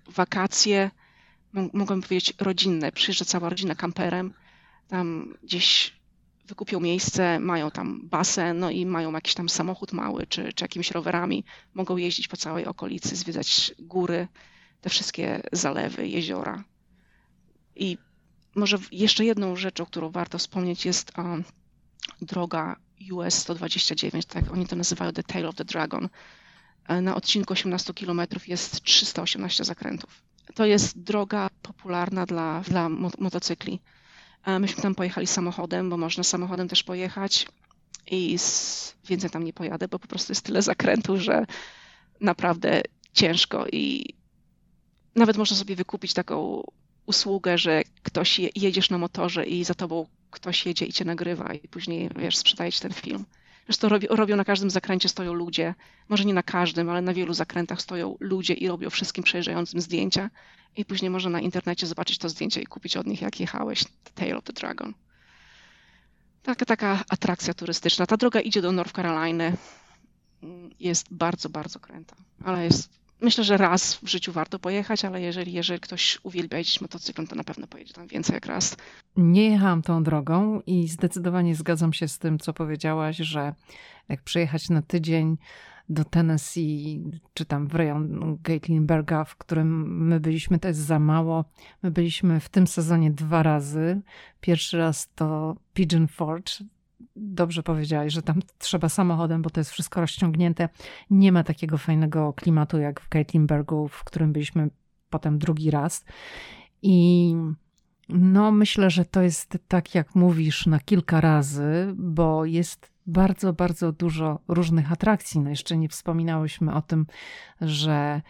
wakacje, mogłem powiedzieć rodzinne, przyjeżdża cała rodzina kamperem, tam gdzieś wykupią miejsce, mają tam basen, no i mają jakiś tam samochód mały, czy, czy jakimiś rowerami, mogą jeździć po całej okolicy, zwiedzać góry, te wszystkie zalewy, jeziora. I może jeszcze jedną rzeczą, którą warto wspomnieć, jest droga US 129, tak oni to nazywają The Tail of the Dragon. E, na odcinku 18 km jest 318 zakrętów. To jest droga popularna dla, dla motocykli. Myśmy tam pojechali samochodem, bo można samochodem też pojechać. i z, więcej tam nie pojadę, bo po prostu jest tyle zakrętów, że naprawdę ciężko i nawet można sobie wykupić taką usługę, że ktoś je, jedziesz na motorze i za tobą ktoś jedzie i cię nagrywa i później, wiesz, sprzedaje ci ten film. Zresztą robi, robią na każdym zakręcie stoją ludzie, może nie na każdym, ale na wielu zakrętach stoją ludzie i robią wszystkim przejeżdżającym zdjęcia i później można na internecie zobaczyć to zdjęcie i kupić od nich, jak jechałeś The Tale of the Dragon. Taka, taka atrakcja turystyczna. Ta droga idzie do North Caroliny. Jest bardzo, bardzo kręta, ale jest myślę, że raz w życiu warto pojechać, ale jeżeli, jeżeli ktoś uwielbia jeździć motocyklem, to na pewno pojedzie tam więcej jak raz. Nie jechałam tą drogą i zdecydowanie zgadzam się z tym, co powiedziałaś, że jak przyjechać na tydzień do Tennessee, czy tam w rejon Gatlinburga, w którym my byliśmy, to jest za mało. My byliśmy w tym sezonie dwa razy. Pierwszy raz to Pigeon Forge, dobrze powiedziałaś, że tam trzeba samochodem, bo to jest wszystko rozciągnięte. Nie ma takiego fajnego klimatu jak w Gatlinburgu, w którym byliśmy potem drugi raz. I no, myślę, że to jest tak, jak mówisz, na kilka razy, bo jest bardzo, bardzo dużo różnych atrakcji. No, jeszcze nie wspominałyśmy o tym, że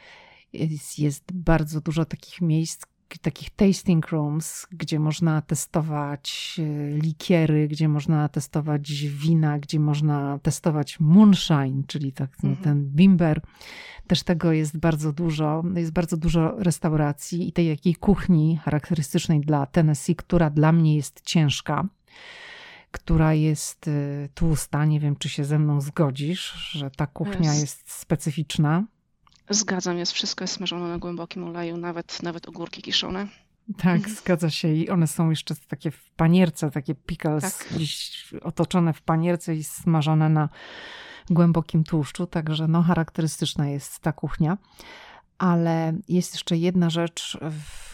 jest, jest bardzo dużo takich miejsc, takich tasting rooms, gdzie można testować e, likiery, gdzie można testować wina, gdzie można testować moonshine, czyli tak, no, mhm. ten bimber. Też tego jest bardzo dużo. Jest bardzo dużo restauracji i tej jakiej kuchni charakterystycznej dla Tennessee, która dla mnie jest ciężka która jest e, tłusta. Nie wiem, czy się ze mną zgodzisz, że ta kuchnia jest, jest specyficzna. Zgadzam, jest wszystko jest smażone na głębokim oleju, nawet, nawet ogórki kiszone. Tak, mhm. zgadza się. I one są jeszcze takie w panierce, takie pickles tak. gdzieś otoczone w panierce i smażone na głębokim tłuszczu. Także no, charakterystyczna jest ta kuchnia. Ale jest jeszcze jedna rzecz,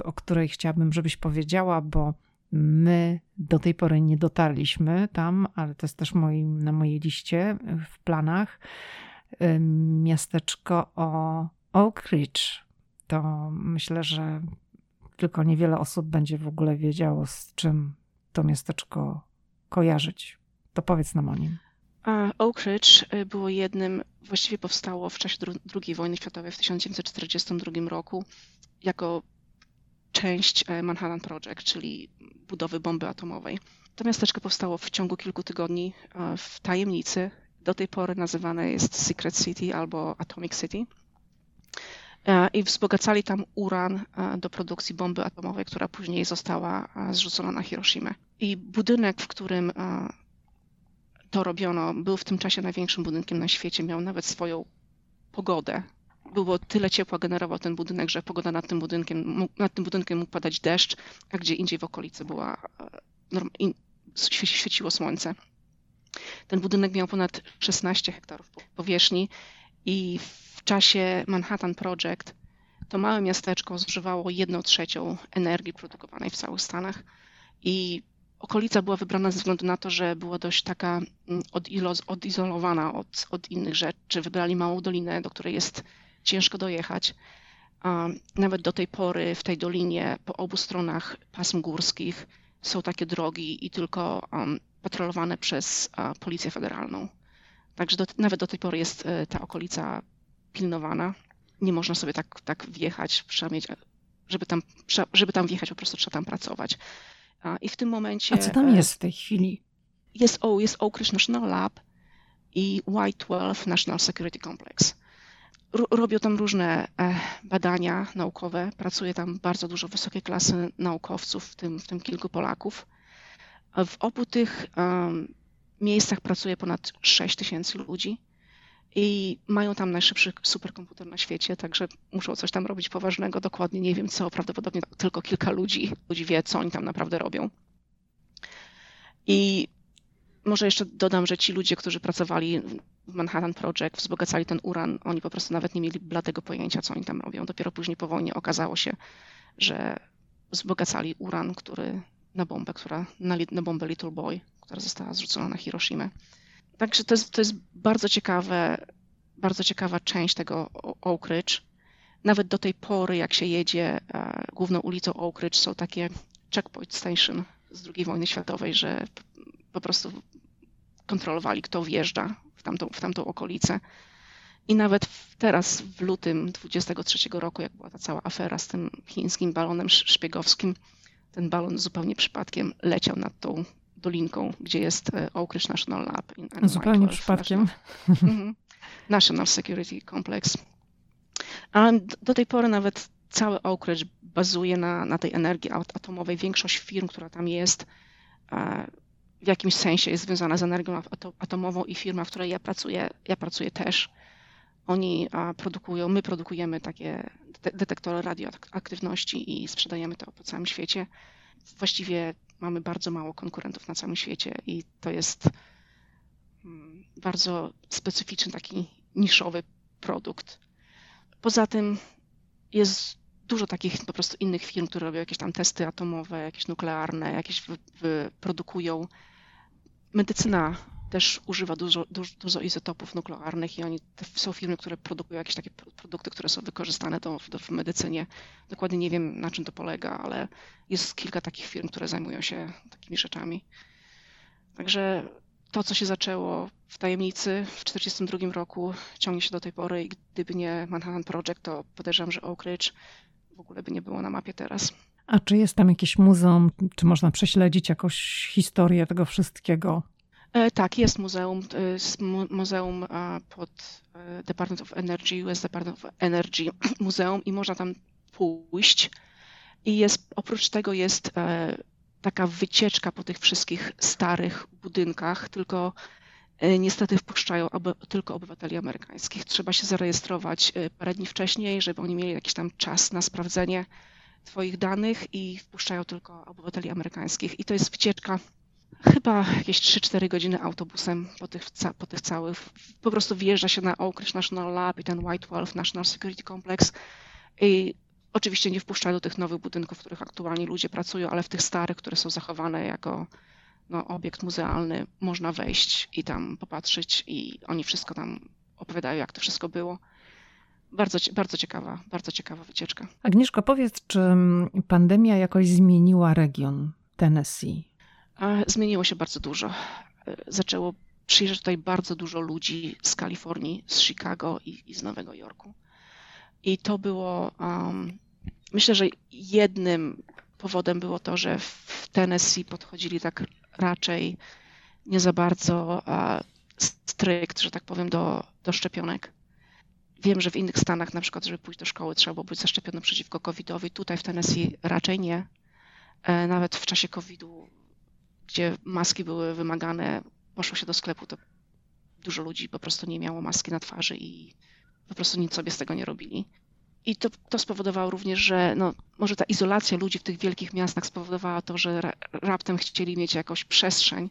o której chciałabym, żebyś powiedziała, bo my do tej pory nie dotarliśmy tam, ale to jest też moim, na mojej liście w planach miasteczko o Oak Ridge. To myślę, że tylko niewiele osób będzie w ogóle wiedziało, z czym to miasteczko kojarzyć. To powiedz nam o nim. Oak Ridge y, było jednym, właściwie powstało w czasie II wojny światowej w 1942 roku jako część e, Manhattan Project, czyli budowy bomby atomowej. To miasteczko powstało w ciągu kilku tygodni e, w tajemnicy do tej pory nazywane jest Secret City albo Atomic City. E, I wzbogacali tam uran e, do produkcji bomby atomowej, która później została e, zrzucona na Hiroshima. I budynek, w którym to robiono, był w tym czasie największym budynkiem na świecie, miał nawet swoją pogodę. Było tyle ciepła generował ten budynek, że pogoda nad tym budynkiem, nad tym budynkiem mógł padać deszcz, a gdzie indziej w okolicy była, świeciło słońce. Ten budynek miał ponad 16 hektarów powierzchni i w czasie Manhattan Project to małe miasteczko zużywało 1 trzecią energii produkowanej w całych Stanach i okolica była wybrana ze względu na to, że była dość taka mm, odizolowana od, od innych rzeczy. Wybrali małą dolinę, do której jest ciężko dojechać. Nawet do tej pory w tej dolinie po obu stronach pasm górskich są takie drogi i tylko patrolowane przez Policję Federalną. Także do, nawet do tej pory jest e, ta okolica pilnowana. Nie można sobie tak, tak wjechać, trzeba mieć, żeby tam, żeby tam wjechać, po prostu trzeba tam pracować. I w tym momencie. A co tam e, jest w tej chwili? Jest, o, jest Oak Ridge National Lab i Y12 National Security Complex. Robią tam różne e, badania naukowe, pracuje tam bardzo dużo wysokiej klasy naukowców, w tym, w tym kilku Polaków. W obu tych um, miejscach pracuje ponad 6 tysięcy ludzi i mają tam najszybszy superkomputer na świecie, także muszą coś tam robić poważnego. Dokładnie nie wiem co, prawdopodobnie tylko kilka ludzi, ludzi wie, co oni tam naprawdę robią. I może jeszcze dodam, że ci ludzie, którzy pracowali w Manhattan Project, wzbogacali ten uran, oni po prostu nawet nie mieli bladego pojęcia, co oni tam robią. Dopiero później po wojnie okazało się, że wzbogacali uran, który na bombę, która, na, na bombę Little Boy, która została zrzucona na Hiroshima. Także to jest, to jest bardzo ciekawe, bardzo ciekawa część tego Oak Ridge. Nawet do tej pory, jak się jedzie e, główną ulicą Oak Ridge, są takie checkpoint station z II wojny światowej, że po prostu kontrolowali, kto wjeżdża w tamtą, w tamtą okolicę. I nawet teraz w lutym 23 roku, jak była ta cała afera z tym chińskim balonem szpiegowskim, ten balon zupełnie przypadkiem leciał nad tą dolinką, gdzie jest e, Oak Ridge National Lab. zupełnie przypadkiem. National, mhm. National Security Complex. A do tej pory nawet cały Oak Ridge bazuje na, na tej energii atomowej. Większość firm, która tam jest, e, w jakimś sensie jest związana z energią atomową i firma, w której ja pracuję, ja pracuję też. Oni produkują, my produkujemy takie detektory radioaktywności i sprzedajemy to po całym świecie. Właściwie mamy bardzo mało konkurentów na całym świecie i to jest mm, bardzo specyficzny, taki niszowy produkt. Poza tym jest dużo takich po prostu innych firm, które robią jakieś tam testy atomowe, jakieś nuklearne, jakieś wyprodukują. Medycyna też używa dużo, dużo, dużo izotopów nuklearnych i oni, są firmy, które produkują jakieś takie produkty, które są wykorzystane do, do, w medycynie. Dokładnie nie wiem, na czym to polega, ale jest kilka takich firm, które zajmują się takimi rzeczami. Także to, co się zaczęło w tajemnicy w 1942 roku, ciągnie się do tej pory i gdyby nie Manhattan Project, to podejrzewam, że Oak Ridge w ogóle by nie było na mapie teraz. A czy jest tam jakieś muzeum, czy można prześledzić jakąś historię tego wszystkiego? E, tak, jest muzeum. Jest muzeum pod e, Department of Energy, US Department of Energy Muzeum i można tam pójść. I jest, oprócz tego jest e, taka wycieczka po tych wszystkich starych budynkach, tylko niestety wpuszczają tylko obywateli amerykańskich. Trzeba się zarejestrować parę dni wcześniej, żeby oni mieli jakiś tam czas na sprawdzenie Twoich danych i wpuszczają tylko obywateli amerykańskich. I to jest wycieczka chyba jakieś 3-4 godziny autobusem po tych, po tych całych. Po prostu wjeżdża się na Oak Ridge National Lab i ten White Wolf National Security Complex i oczywiście nie wpuszcza do tych nowych budynków, w których aktualnie ludzie pracują, ale w tych starych, które są zachowane jako no, obiekt muzealny, można wejść i tam popatrzeć i oni wszystko tam opowiadają, jak to wszystko było. Bardzo, bardzo ciekawa, bardzo ciekawa wycieczka. Agnieszko, powiedz, czy pandemia jakoś zmieniła region Tennessee? Zmieniło się bardzo dużo. Zaczęło przyjeżdżać tutaj bardzo dużo ludzi z Kalifornii, z Chicago i, i z Nowego Jorku. I to było, um, myślę, że jednym powodem było to, że w Tennessee podchodzili tak raczej nie za bardzo uh, strict, że tak powiem, do, do szczepionek. Wiem, że w innych stanach, na przykład, żeby pójść do szkoły, trzeba było być zaszczepionym przeciwko COVID-owi. Tutaj w Tennessee raczej nie. E, nawet w czasie COVID-u gdzie maski były wymagane, poszło się do sklepu, to dużo ludzi po prostu nie miało maski na twarzy i po prostu nic sobie z tego nie robili. I to, to spowodowało również, że no, może ta izolacja ludzi w tych wielkich miastach spowodowała to, że raptem chcieli mieć jakąś przestrzeń.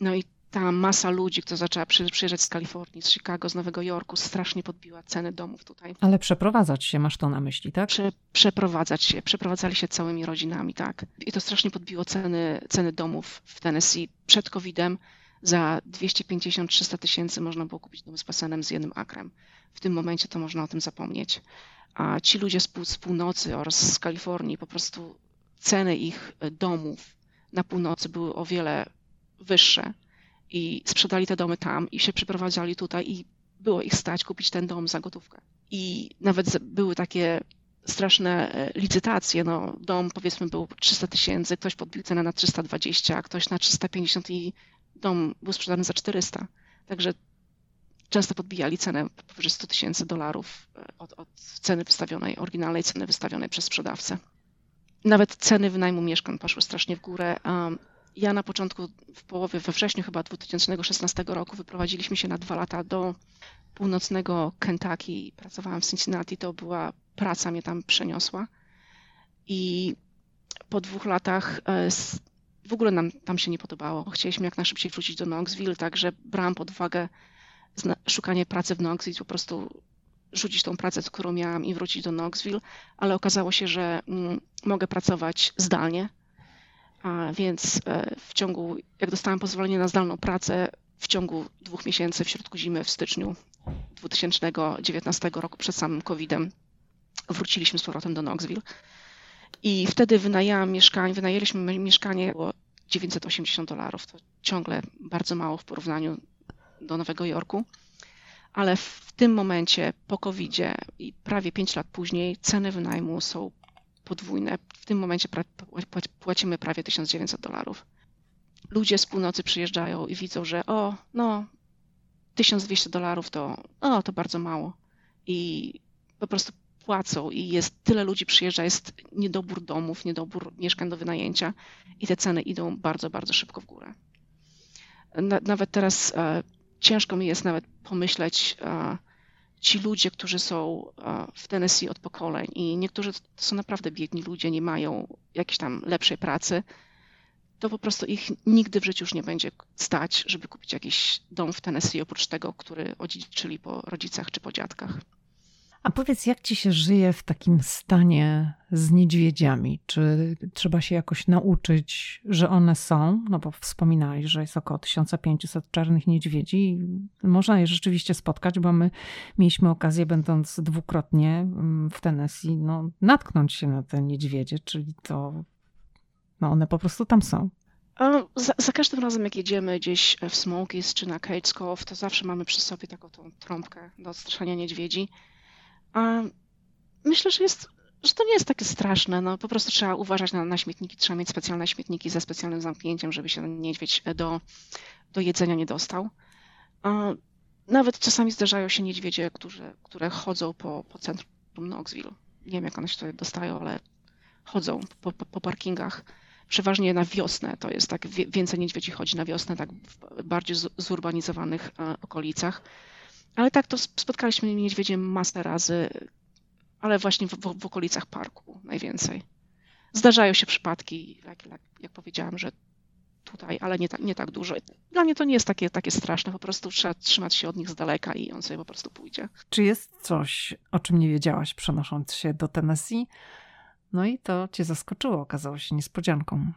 No i ta masa ludzi, która zaczęła przyjeżdżać z Kalifornii, z Chicago, z Nowego Jorku, strasznie podbiła ceny domów tutaj. Ale przeprowadzać się, masz to na myśli, tak? Prze, przeprowadzać się, przeprowadzali się całymi rodzinami, tak. I to strasznie podbiło ceny, ceny domów w Tennessee. Przed COVID-em za 250-300 tysięcy można było kupić dom z basenem z jednym akrem. W tym momencie to można o tym zapomnieć. A ci ludzie z, pół, z północy oraz z Kalifornii, po prostu ceny ich domów na północy były o wiele wyższe i sprzedali te domy tam i się przeprowadzali tutaj i było ich stać kupić ten dom za gotówkę. I nawet były takie straszne e, licytacje. No, dom powiedzmy był 300 tysięcy, ktoś podbił cenę na 320, a ktoś na 350 i dom był sprzedany za 400. Także często podbijali cenę powyżej 100 tysięcy dolarów e, od, od, ceny wystawionej, oryginalnej ceny wystawionej przez sprzedawcę. Nawet ceny wynajmu mieszkań poszły strasznie w górę. Ja na początku, w połowie, we wrześniu chyba 2016 roku wyprowadziliśmy się na dwa lata do północnego Kentucky. Pracowałam w Cincinnati, to była praca mnie tam przeniosła. I po dwóch latach e, w ogóle nam tam się nie podobało. Chcieliśmy jak najszybciej wrócić do Knoxville, także brałam pod uwagę szukanie pracy w Knoxville, po prostu rzucić tą pracę, którą miałam i wrócić do Knoxville, ale okazało się, że mm, mogę pracować zdalnie a więc e, w ciągu, jak dostałam pozwolenie na zdalną pracę, w ciągu dwóch miesięcy w środku zimy, w styczniu 2019 roku, przed samym COVID-em, wróciliśmy z powrotem do Knoxville. I wtedy wynajęłam mieszkanie, wynajęliśmy mieszkanie, było 980 dolarów. To ciągle bardzo mało w porównaniu do Nowego Jorku. Ale w tym momencie po covid i prawie 5 lat później ceny wynajmu są podwójne. W tym momencie płacimy prawie 1900 dolarów. Ludzie z północy przyjeżdżają i widzą, że o, no, 1200 dolarów to, o, to bardzo mało. I po prostu płacą i jest tyle ludzi przyjeżdża, jest niedobór domów, niedobór mieszkań do wynajęcia i te ceny idą bardzo, bardzo szybko w górę. Nawet teraz e, ciężko mi jest nawet pomyśleć, e, ci ludzie, którzy są e, w Tennessee od pokoleń i niektórzy to są naprawdę biedni ludzie, nie mają jakiejś tam lepszej pracy, to po prostu ich nigdy w życiu już nie będzie stać, żeby kupić jakiś dom w Tennessee oprócz tego, który odziedziczyli po rodzicach czy po dziadkach. A powiedz, jak ci się żyje w takim stanie z niedźwiedziami? Czy trzeba się jakoś nauczyć, że one są? No bo wspominałeś, że jest około 1500 czarnych niedźwiedzi. Można je rzeczywiście spotkać, bo my mieliśmy okazję, będąc dwukrotnie mm, w Tennessee, no, natknąć się na te niedźwiedzie, czyli to no one po prostu tam są. Za, za, każdym razem, jak jedziemy gdzieś w Smokies czy na Cage Cove, to zawsze mamy przy sobie taką tą trąbkę do odstraszania niedźwiedzi. Myślę, że, jest, że to nie jest takie straszne. No, po prostu trzeba uważać na, na śmietniki, trzeba mieć specjalne śmietniki ze specjalnym zamknięciem, żeby się niedźwiedź do, do jedzenia nie dostał. Nawet czasami zdarzają się niedźwiedzie, którzy, które chodzą po, po centrum Knoxville. Nie wiem, jak one się tutaj dostają, ale chodzą po, po, po parkingach przeważnie na wiosnę. To jest tak, więcej niedźwiedzi chodzi na wiosnę, tak w bardziej zurbanizowanych e, okolicach. Ale tak, to spotkaliśmy niedźwiedzie masę razy, ale właśnie w, w, w okolicach parku najwięcej. Zdarzają się przypadki, jak, jak, jak powiedziałam, że tutaj, ale nie, tak, nie tak dużo. Dla mnie to nie jest takie, takie straszne, po prostu trzeba trzymać się od nich z daleka i on sobie po prostu pójdzie. Czy jest coś, o czym nie wiedziałaś przenosząc się do Tennessee? No i to cię zaskoczyło, okazało się niespodzianką,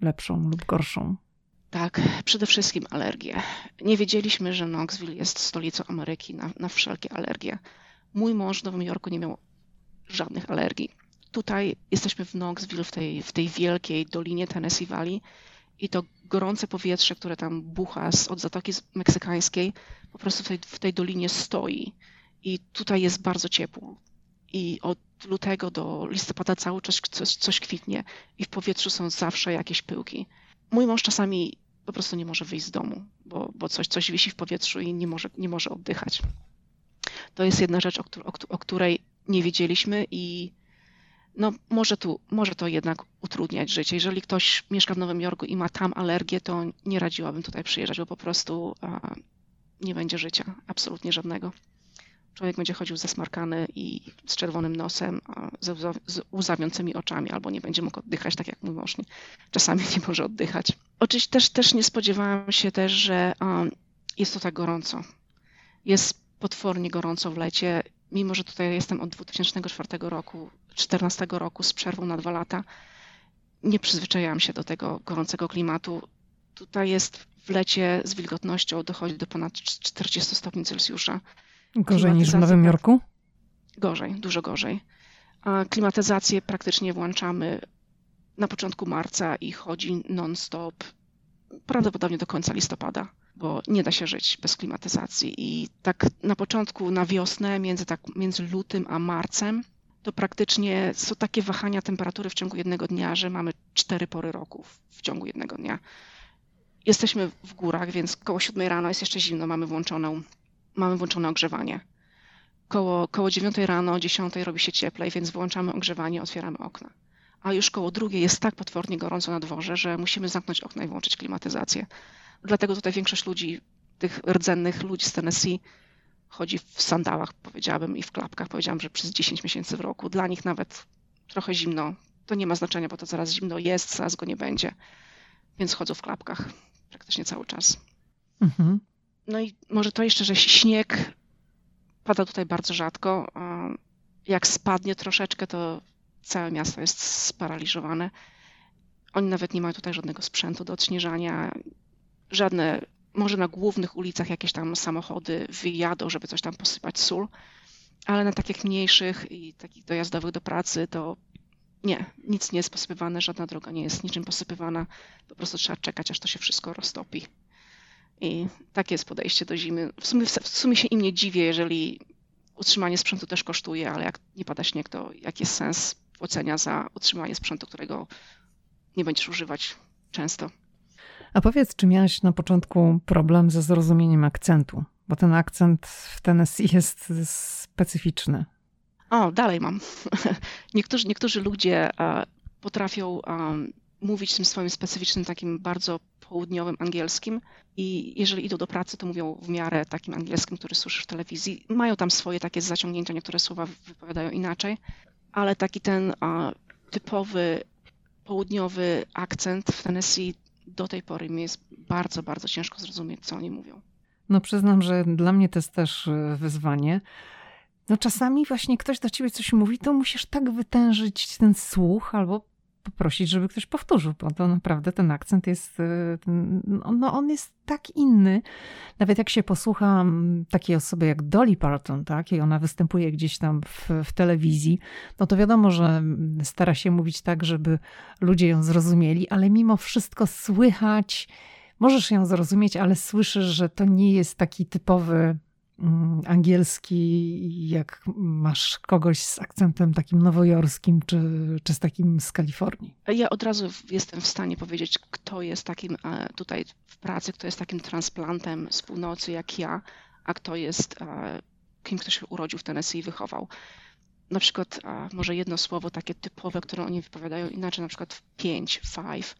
lepszą lub gorszą. Tak, przede wszystkim alergie. Nie wiedzieliśmy, że Knoxville jest stolicą Ameryki na, na wszelkie alergie. Mój mąż w Nowym Jorku nie miał żadnych alergii. Tutaj jesteśmy w Knoxville, w tej, w tej wielkiej dolinie Tennessee Valley i to gorące powietrze, które tam bucha z, od Zatoki Meksykańskiej, po prostu w tej, w tej dolinie stoi. I tutaj jest bardzo ciepło. I od lutego do listopada cały czas coś, coś kwitnie i w powietrzu są zawsze jakieś pyłki. Mój mąż czasami po prostu nie może wyjść z domu, bo, bo coś, coś wisi w powietrzu i nie może, nie może oddychać. To jest jedna rzecz, o, o, o której nie wiedzieliśmy i no, może, tu, może to jednak utrudniać życie. Jeżeli ktoś mieszka w Nowym Jorku i ma tam alergię, to nie radziłabym tutaj przyjeżdżać, bo po prostu a, nie będzie życia, absolutnie żadnego. Człowiek będzie chodził zasmarkany i z czerwonym nosem, z, z łzawiącymi oczami, albo nie będzie mógł oddychać, tak jak mój mąż nie, czasami nie może oddychać. Oczywiście też, też nie spodziewałam się też, że um, jest to tak gorąco. Jest potwornie gorąco w lecie, mimo że tutaj jestem od 2004 roku, 2014 roku z przerwą na dwa lata. Nie przyzwyczaiłam się do tego gorącego klimatu. Tutaj jest w lecie z wilgotnością dochodzi do ponad 40 stopni Celsjusza. Gorzej niż w Nowym Jorku? Gorzej, dużo gorzej. A klimatyzację praktycznie włączamy na początku marca i chodzi non-stop, prawdopodobnie do końca listopada, bo nie da się żyć bez klimatyzacji. I tak na początku, na wiosnę, między, tak, między lutym a marcem, to praktycznie są takie wahania temperatury w ciągu jednego dnia, że mamy cztery pory roku w ciągu jednego dnia. Jesteśmy w górach, więc koło siódmej rano jest jeszcze zimno, mamy włączoną mamy włączone ogrzewanie. Koło, koło 9 rano, 10 robi się cieplej, więc włączamy ogrzewanie, otwieramy okna. A już koło drugiej jest tak potwornie gorąco na dworze, że musimy zamknąć okna i włączyć klimatyzację. Dlatego tutaj większość ludzi, tych rdzennych ludzi z Tennessee, chodzi w sandałach, powiedziałabym, i w klapkach. Powiedziałam, że przez 10 miesięcy w roku. Dla nich nawet trochę zimno. To nie ma znaczenia, bo to zaraz zimno jest, zaraz go nie będzie. Więc chodzą w klapkach praktycznie cały czas. Mhm. No i może to jeszcze, że śnieg pada tutaj bardzo rzadko. Jak spadnie troszeczkę, to całe miasto jest sparaliżowane. Oni nawet nie mają tutaj żadnego sprzętu do odśnieżania. Żadne, może na głównych ulicach jakieś tam samochody wyjadą, żeby coś tam posypać sól, ale na takich mniejszych i takich dojazdowych do pracy to Nie, nic nie jest posypywane, żadna droga nie jest niczym posypywana. Po prostu trzeba czekać, aż to się wszystko roztopi. I takie jest podejście do zimy. W sumie, w sumie się im nie dziwię, jeżeli utrzymanie sprzętu też kosztuje, ale jak nie pada śnieg, to jaki jest sens płacenia za utrzymanie sprzętu, którego nie będziesz używać często. A powiedz, czy miałeś na początku problem ze zrozumieniem akcentu? Bo ten akcent w Tennessee jest specyficzny. O, dalej mam. Niektórzy, niektórzy ludzie e, potrafią mówić tym swoim specyficznym, takim bardzo południowym angielskim i jeżeli idą do pracy, to mówią w miarę takim angielskim, który słyszysz w telewizji. Mają tam swoje takie zaciągnięcia, niektóre słowa wypowiadają inaczej, ale taki ten typowy południowy akcent w Tennessee do tej pory mi jest bardzo, bardzo ciężko zrozumieć, co oni mówią. No przyznam, że dla mnie to jest też e, wyzwanie. No czasami właśnie ktoś do ciebie coś mówi, to musisz tak wytężyć ten słuch albo poprosić, żeby ktoś powtórzył, bo to naprawdę ten akcent jest, y, no on jest tak inny. Nawet jak się posłucha takiej osoby jak Dolly Parton, tak, i ona występuje gdzieś tam w, w telewizji, no to wiadomo, że stara się mówić tak, żeby ludzie ją zrozumieli, ale mimo wszystko słychać, możesz ją zrozumieć, ale słyszysz, że to nie jest taki typowy Mm, angielski, jak masz kogoś z akcentem takim nowojorskim, czy, czy z takim z Kalifornii? Ja od razu jestem w stanie powiedzieć, kto jest takim e, tutaj w pracy, kto jest takim transplantem z północy jak ja, a kto jest e, kim, kto się urodził w Tennessee i wychował. Na przykład może jedno słowo takie typowe, które oni wypowiadają inaczej, na przykład pięć, five,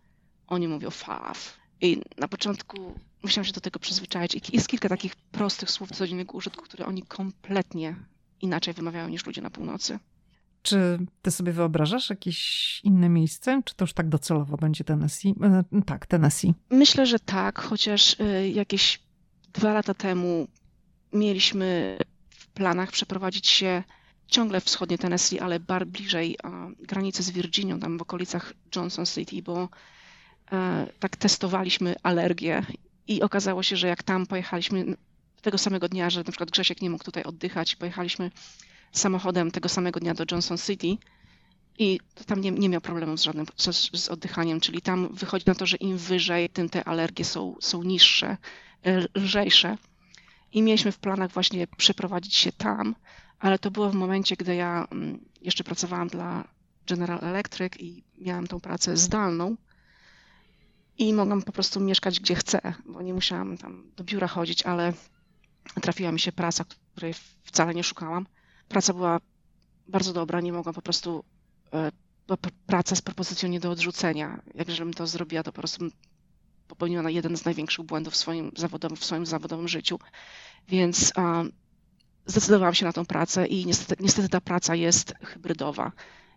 oni mówią five. I na początku musiałam się do tego przyzwyczaić. I jest kilka takich prostych słów codziennego użytku, które oni kompletnie inaczej wymawiają niż ludzie na północy. Czy ty sobie wyobrażasz jakieś inne miejsce? Czy to już tak docelowo będzie Tennessee? E, tak, Tennessee. Myślę, że tak, chociaż e, jakieś dwa lata temu mieliśmy w planach przeprowadzić się ciągle w wschodnie Tennessee, ale bar bliżej granicy z Virginią, tam w okolicach Johnson City, bo e, tak testowaliśmy alergię i okazało się, że jak tam pojechaliśmy tego samego dnia, że na przykład Grzesiek nie mógł tutaj oddychać, pojechaliśmy samochodem tego samego dnia do Johnson City i tam nie, nie miał problemu z żadnym z, z, oddychaniem, czyli tam wychodzi na to, że im wyżej, tym te alergie są, są niższe, e, lżejsze. I mieliśmy w planach właśnie przeprowadzić się tam, ale to było w momencie, gdy ja mm, jeszcze pracowałam dla General Electric i miałam tą pracę zdalną i mogłam po prostu mieszkać gdzie chcę, bo nie musiałam tam do biura chodzić, ale trafiła mi się praca, której wcale nie szukałam. Praca była bardzo dobra, nie mogłam po prostu e, praca z propozycją nie do odrzucenia. Jak żebym to zrobiła, to po prostu popełniła jeden z największych błędów w swoim zawodowym, w swoim zawodowym życiu. Więc zdecydowałam się na tą pracę i niestety, niestety ta praca jest hybrydowa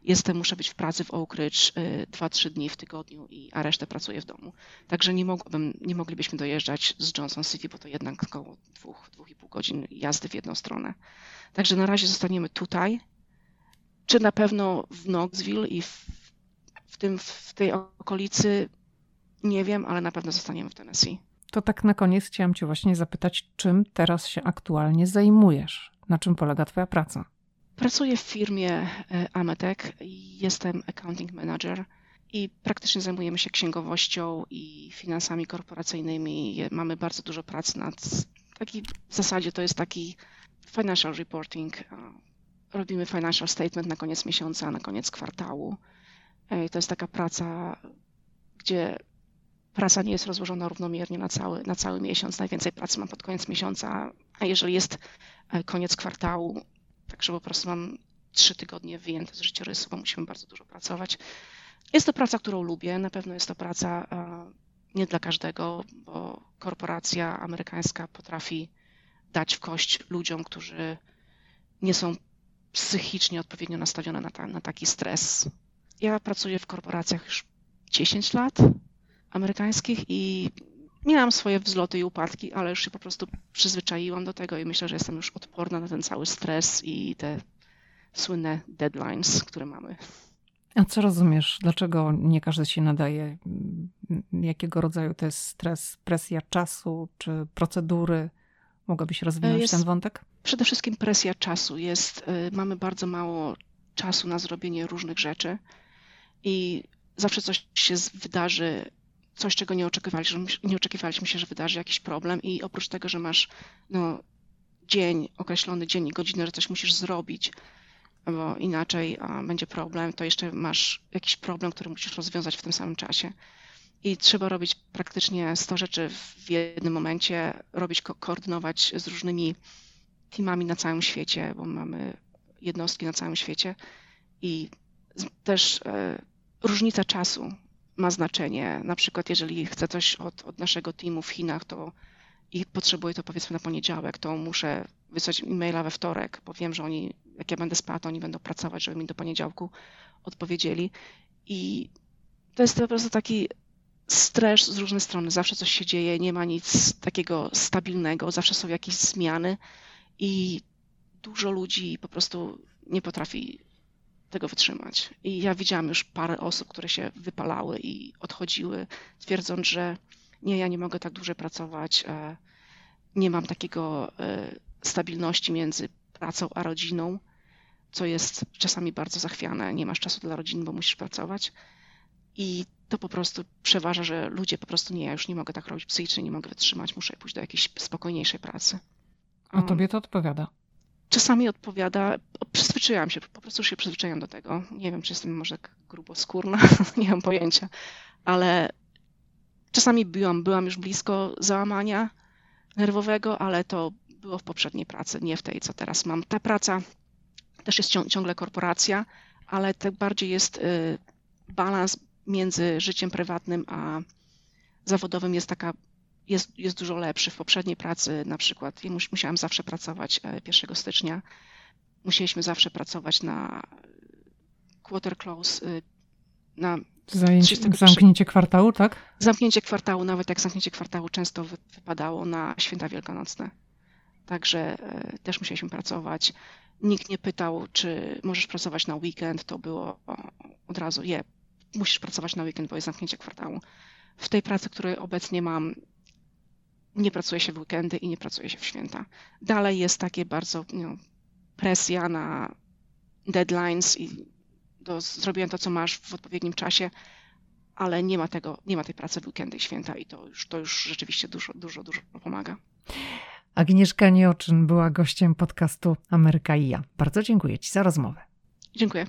jestem, muszę być w pracy w Oak Ridge 2-3 y, dni w tygodniu, i, a resztę pracuję w domu. Także nie, nie moglibyśmy dojeżdżać z Johnson City, bo to jednak około 2-2,5 godzin jazdy w jedną stronę. Także na razie zostaniemy tutaj. Czy na pewno w Knoxville i w, w, tym, w tej okolicy nie wiem, ale na pewno zostaniemy w Tennessee. To tak na koniec chciałam Cię właśnie zapytać, czym teraz się aktualnie zajmujesz? Na czym polega Twoja praca? Pracuję w firmie e, Ametek, jestem accounting manager i praktycznie zajmujemy się księgowością i finansami korporacyjnymi. Mamy bardzo dużo pracy nad taki w zasadzie to jest taki financial reporting. Robimy financial statement na koniec miesiąca, na koniec kwartału. E, to jest taka praca, gdzie praca nie jest rozłożona równomiernie na cały, na cały miesiąc. Najwięcej pracy mam pod koniec miesiąca, a jeżeli jest e, koniec kwartału, Także po prostu mam trzy tygodnie wyjęte z życiorysu, bo musimy bardzo dużo pracować. Jest to praca, którą lubię. Na pewno jest to praca e, nie dla każdego, bo korporacja amerykańska potrafi dać w kość ludziom, którzy nie są psychicznie odpowiednio nastawione na, ta, na taki stres. Ja pracuję w korporacjach już 10 lat amerykańskich i miałam swoje wzloty i upadki, ale już się po prostu przyzwyczaiłam do tego i myślę, że jestem już odporna na ten cały stres i te słynne deadlines, które mamy. A co rozumiesz? Dlaczego nie każdy się nadaje? Jakiego rodzaju to jest stres? Presja czasu czy procedury? Mogłabyś rozwinąć jest ten wątek? Przede wszystkim presja czasu. Jest, y, mamy bardzo mało czasu na zrobienie różnych rzeczy. i zawsze coś się wydarzy, coś, czego nie oczekiwaliśmy, nie oczekiwaliśmy się, że wydarzy jakiś problem i oprócz tego, że masz no, dzień, określony dzień i godzinę, że coś musisz zrobić, bo inaczej będzie problem, to jeszcze masz jakiś problem, który musisz rozwiązać w tym samym czasie. I trzeba robić praktycznie 100 rzeczy w jednym momencie, robić, ko koordynować z różnymi teamami na całym świecie, bo mamy jednostki na całym świecie i też e, różnica czasu ma znaczenie. Na przykład, jeżeli chcę coś od, od naszego teamu w Chinach, to i potrzebuję to powiedzmy na poniedziałek, to muszę wysłać e-maila we wtorek, bo wiem, że oni, jak ja będę spała, to oni będą pracować, żeby mi do poniedziałku odpowiedzieli. I to jest po prostu taki stres z różnych stron. Zawsze coś się dzieje, nie ma nic takiego stabilnego, zawsze są jakieś zmiany i dużo ludzi po prostu nie potrafi tego wytrzymać. I ja widziałam już parę osób, które się wypalały i odchodziły, twierdząc, że nie, ja nie mogę tak dłużej pracować, e, nie mam takiego e, stabilności między pracą a rodziną, co jest czasami bardzo zachwiane. Nie masz czasu dla rodziny, bo musisz pracować. I to po prostu przeważa, że ludzie po prostu nie, ja już nie mogę tak robić psychicznie, nie mogę wytrzymać, muszę pójść do jakiejś spokojniejszej pracy. A tobie to odpowiada? Czasami odpowiada, przyzwyczaiłam się, po prostu się przyzwyczaiłam do tego. Nie wiem, czy jestem może gruboskórna, nie mam pojęcia, ale czasami byłam, byłam już blisko załamania nerwowego, ale to było w poprzedniej pracy, nie w tej, co teraz mam. Ta praca też jest ciągle korporacja, ale tak bardziej jest y, balans między życiem prywatnym a zawodowym jest taka jest, jest dużo lepszy. W poprzedniej pracy na przykład ja musiałam zawsze pracować 1 e, stycznia. Musieliśmy zawsze pracować na quarter close, y, na Zajęcie, zamknięcie kwartału, tak? Zamknięcie kwartału, nawet jak zamknięcie kwartału często wypadało na święta wielkanocne. Także e, też musieliśmy pracować. Nikt nie pytał, czy możesz pracować na weekend. To było od razu, je, musisz pracować na weekend, bo jest zamknięcie kwartału. W tej pracy, której obecnie mam, nie pracuje się w weekendy i nie pracuje się w święta. Dalej jest takie bardzo no, presja na deadlines i do, zrobiłem to, co masz w odpowiednim czasie, ale nie ma tego, nie ma tej pracy w weekendy i święta i to już, to już rzeczywiście dużo, dużo, dużo pomaga. Agnieszka Nieoczyn była gościem podcastu Ameryka i ja. Bardzo dziękuję Ci za rozmowę. Dziękuję.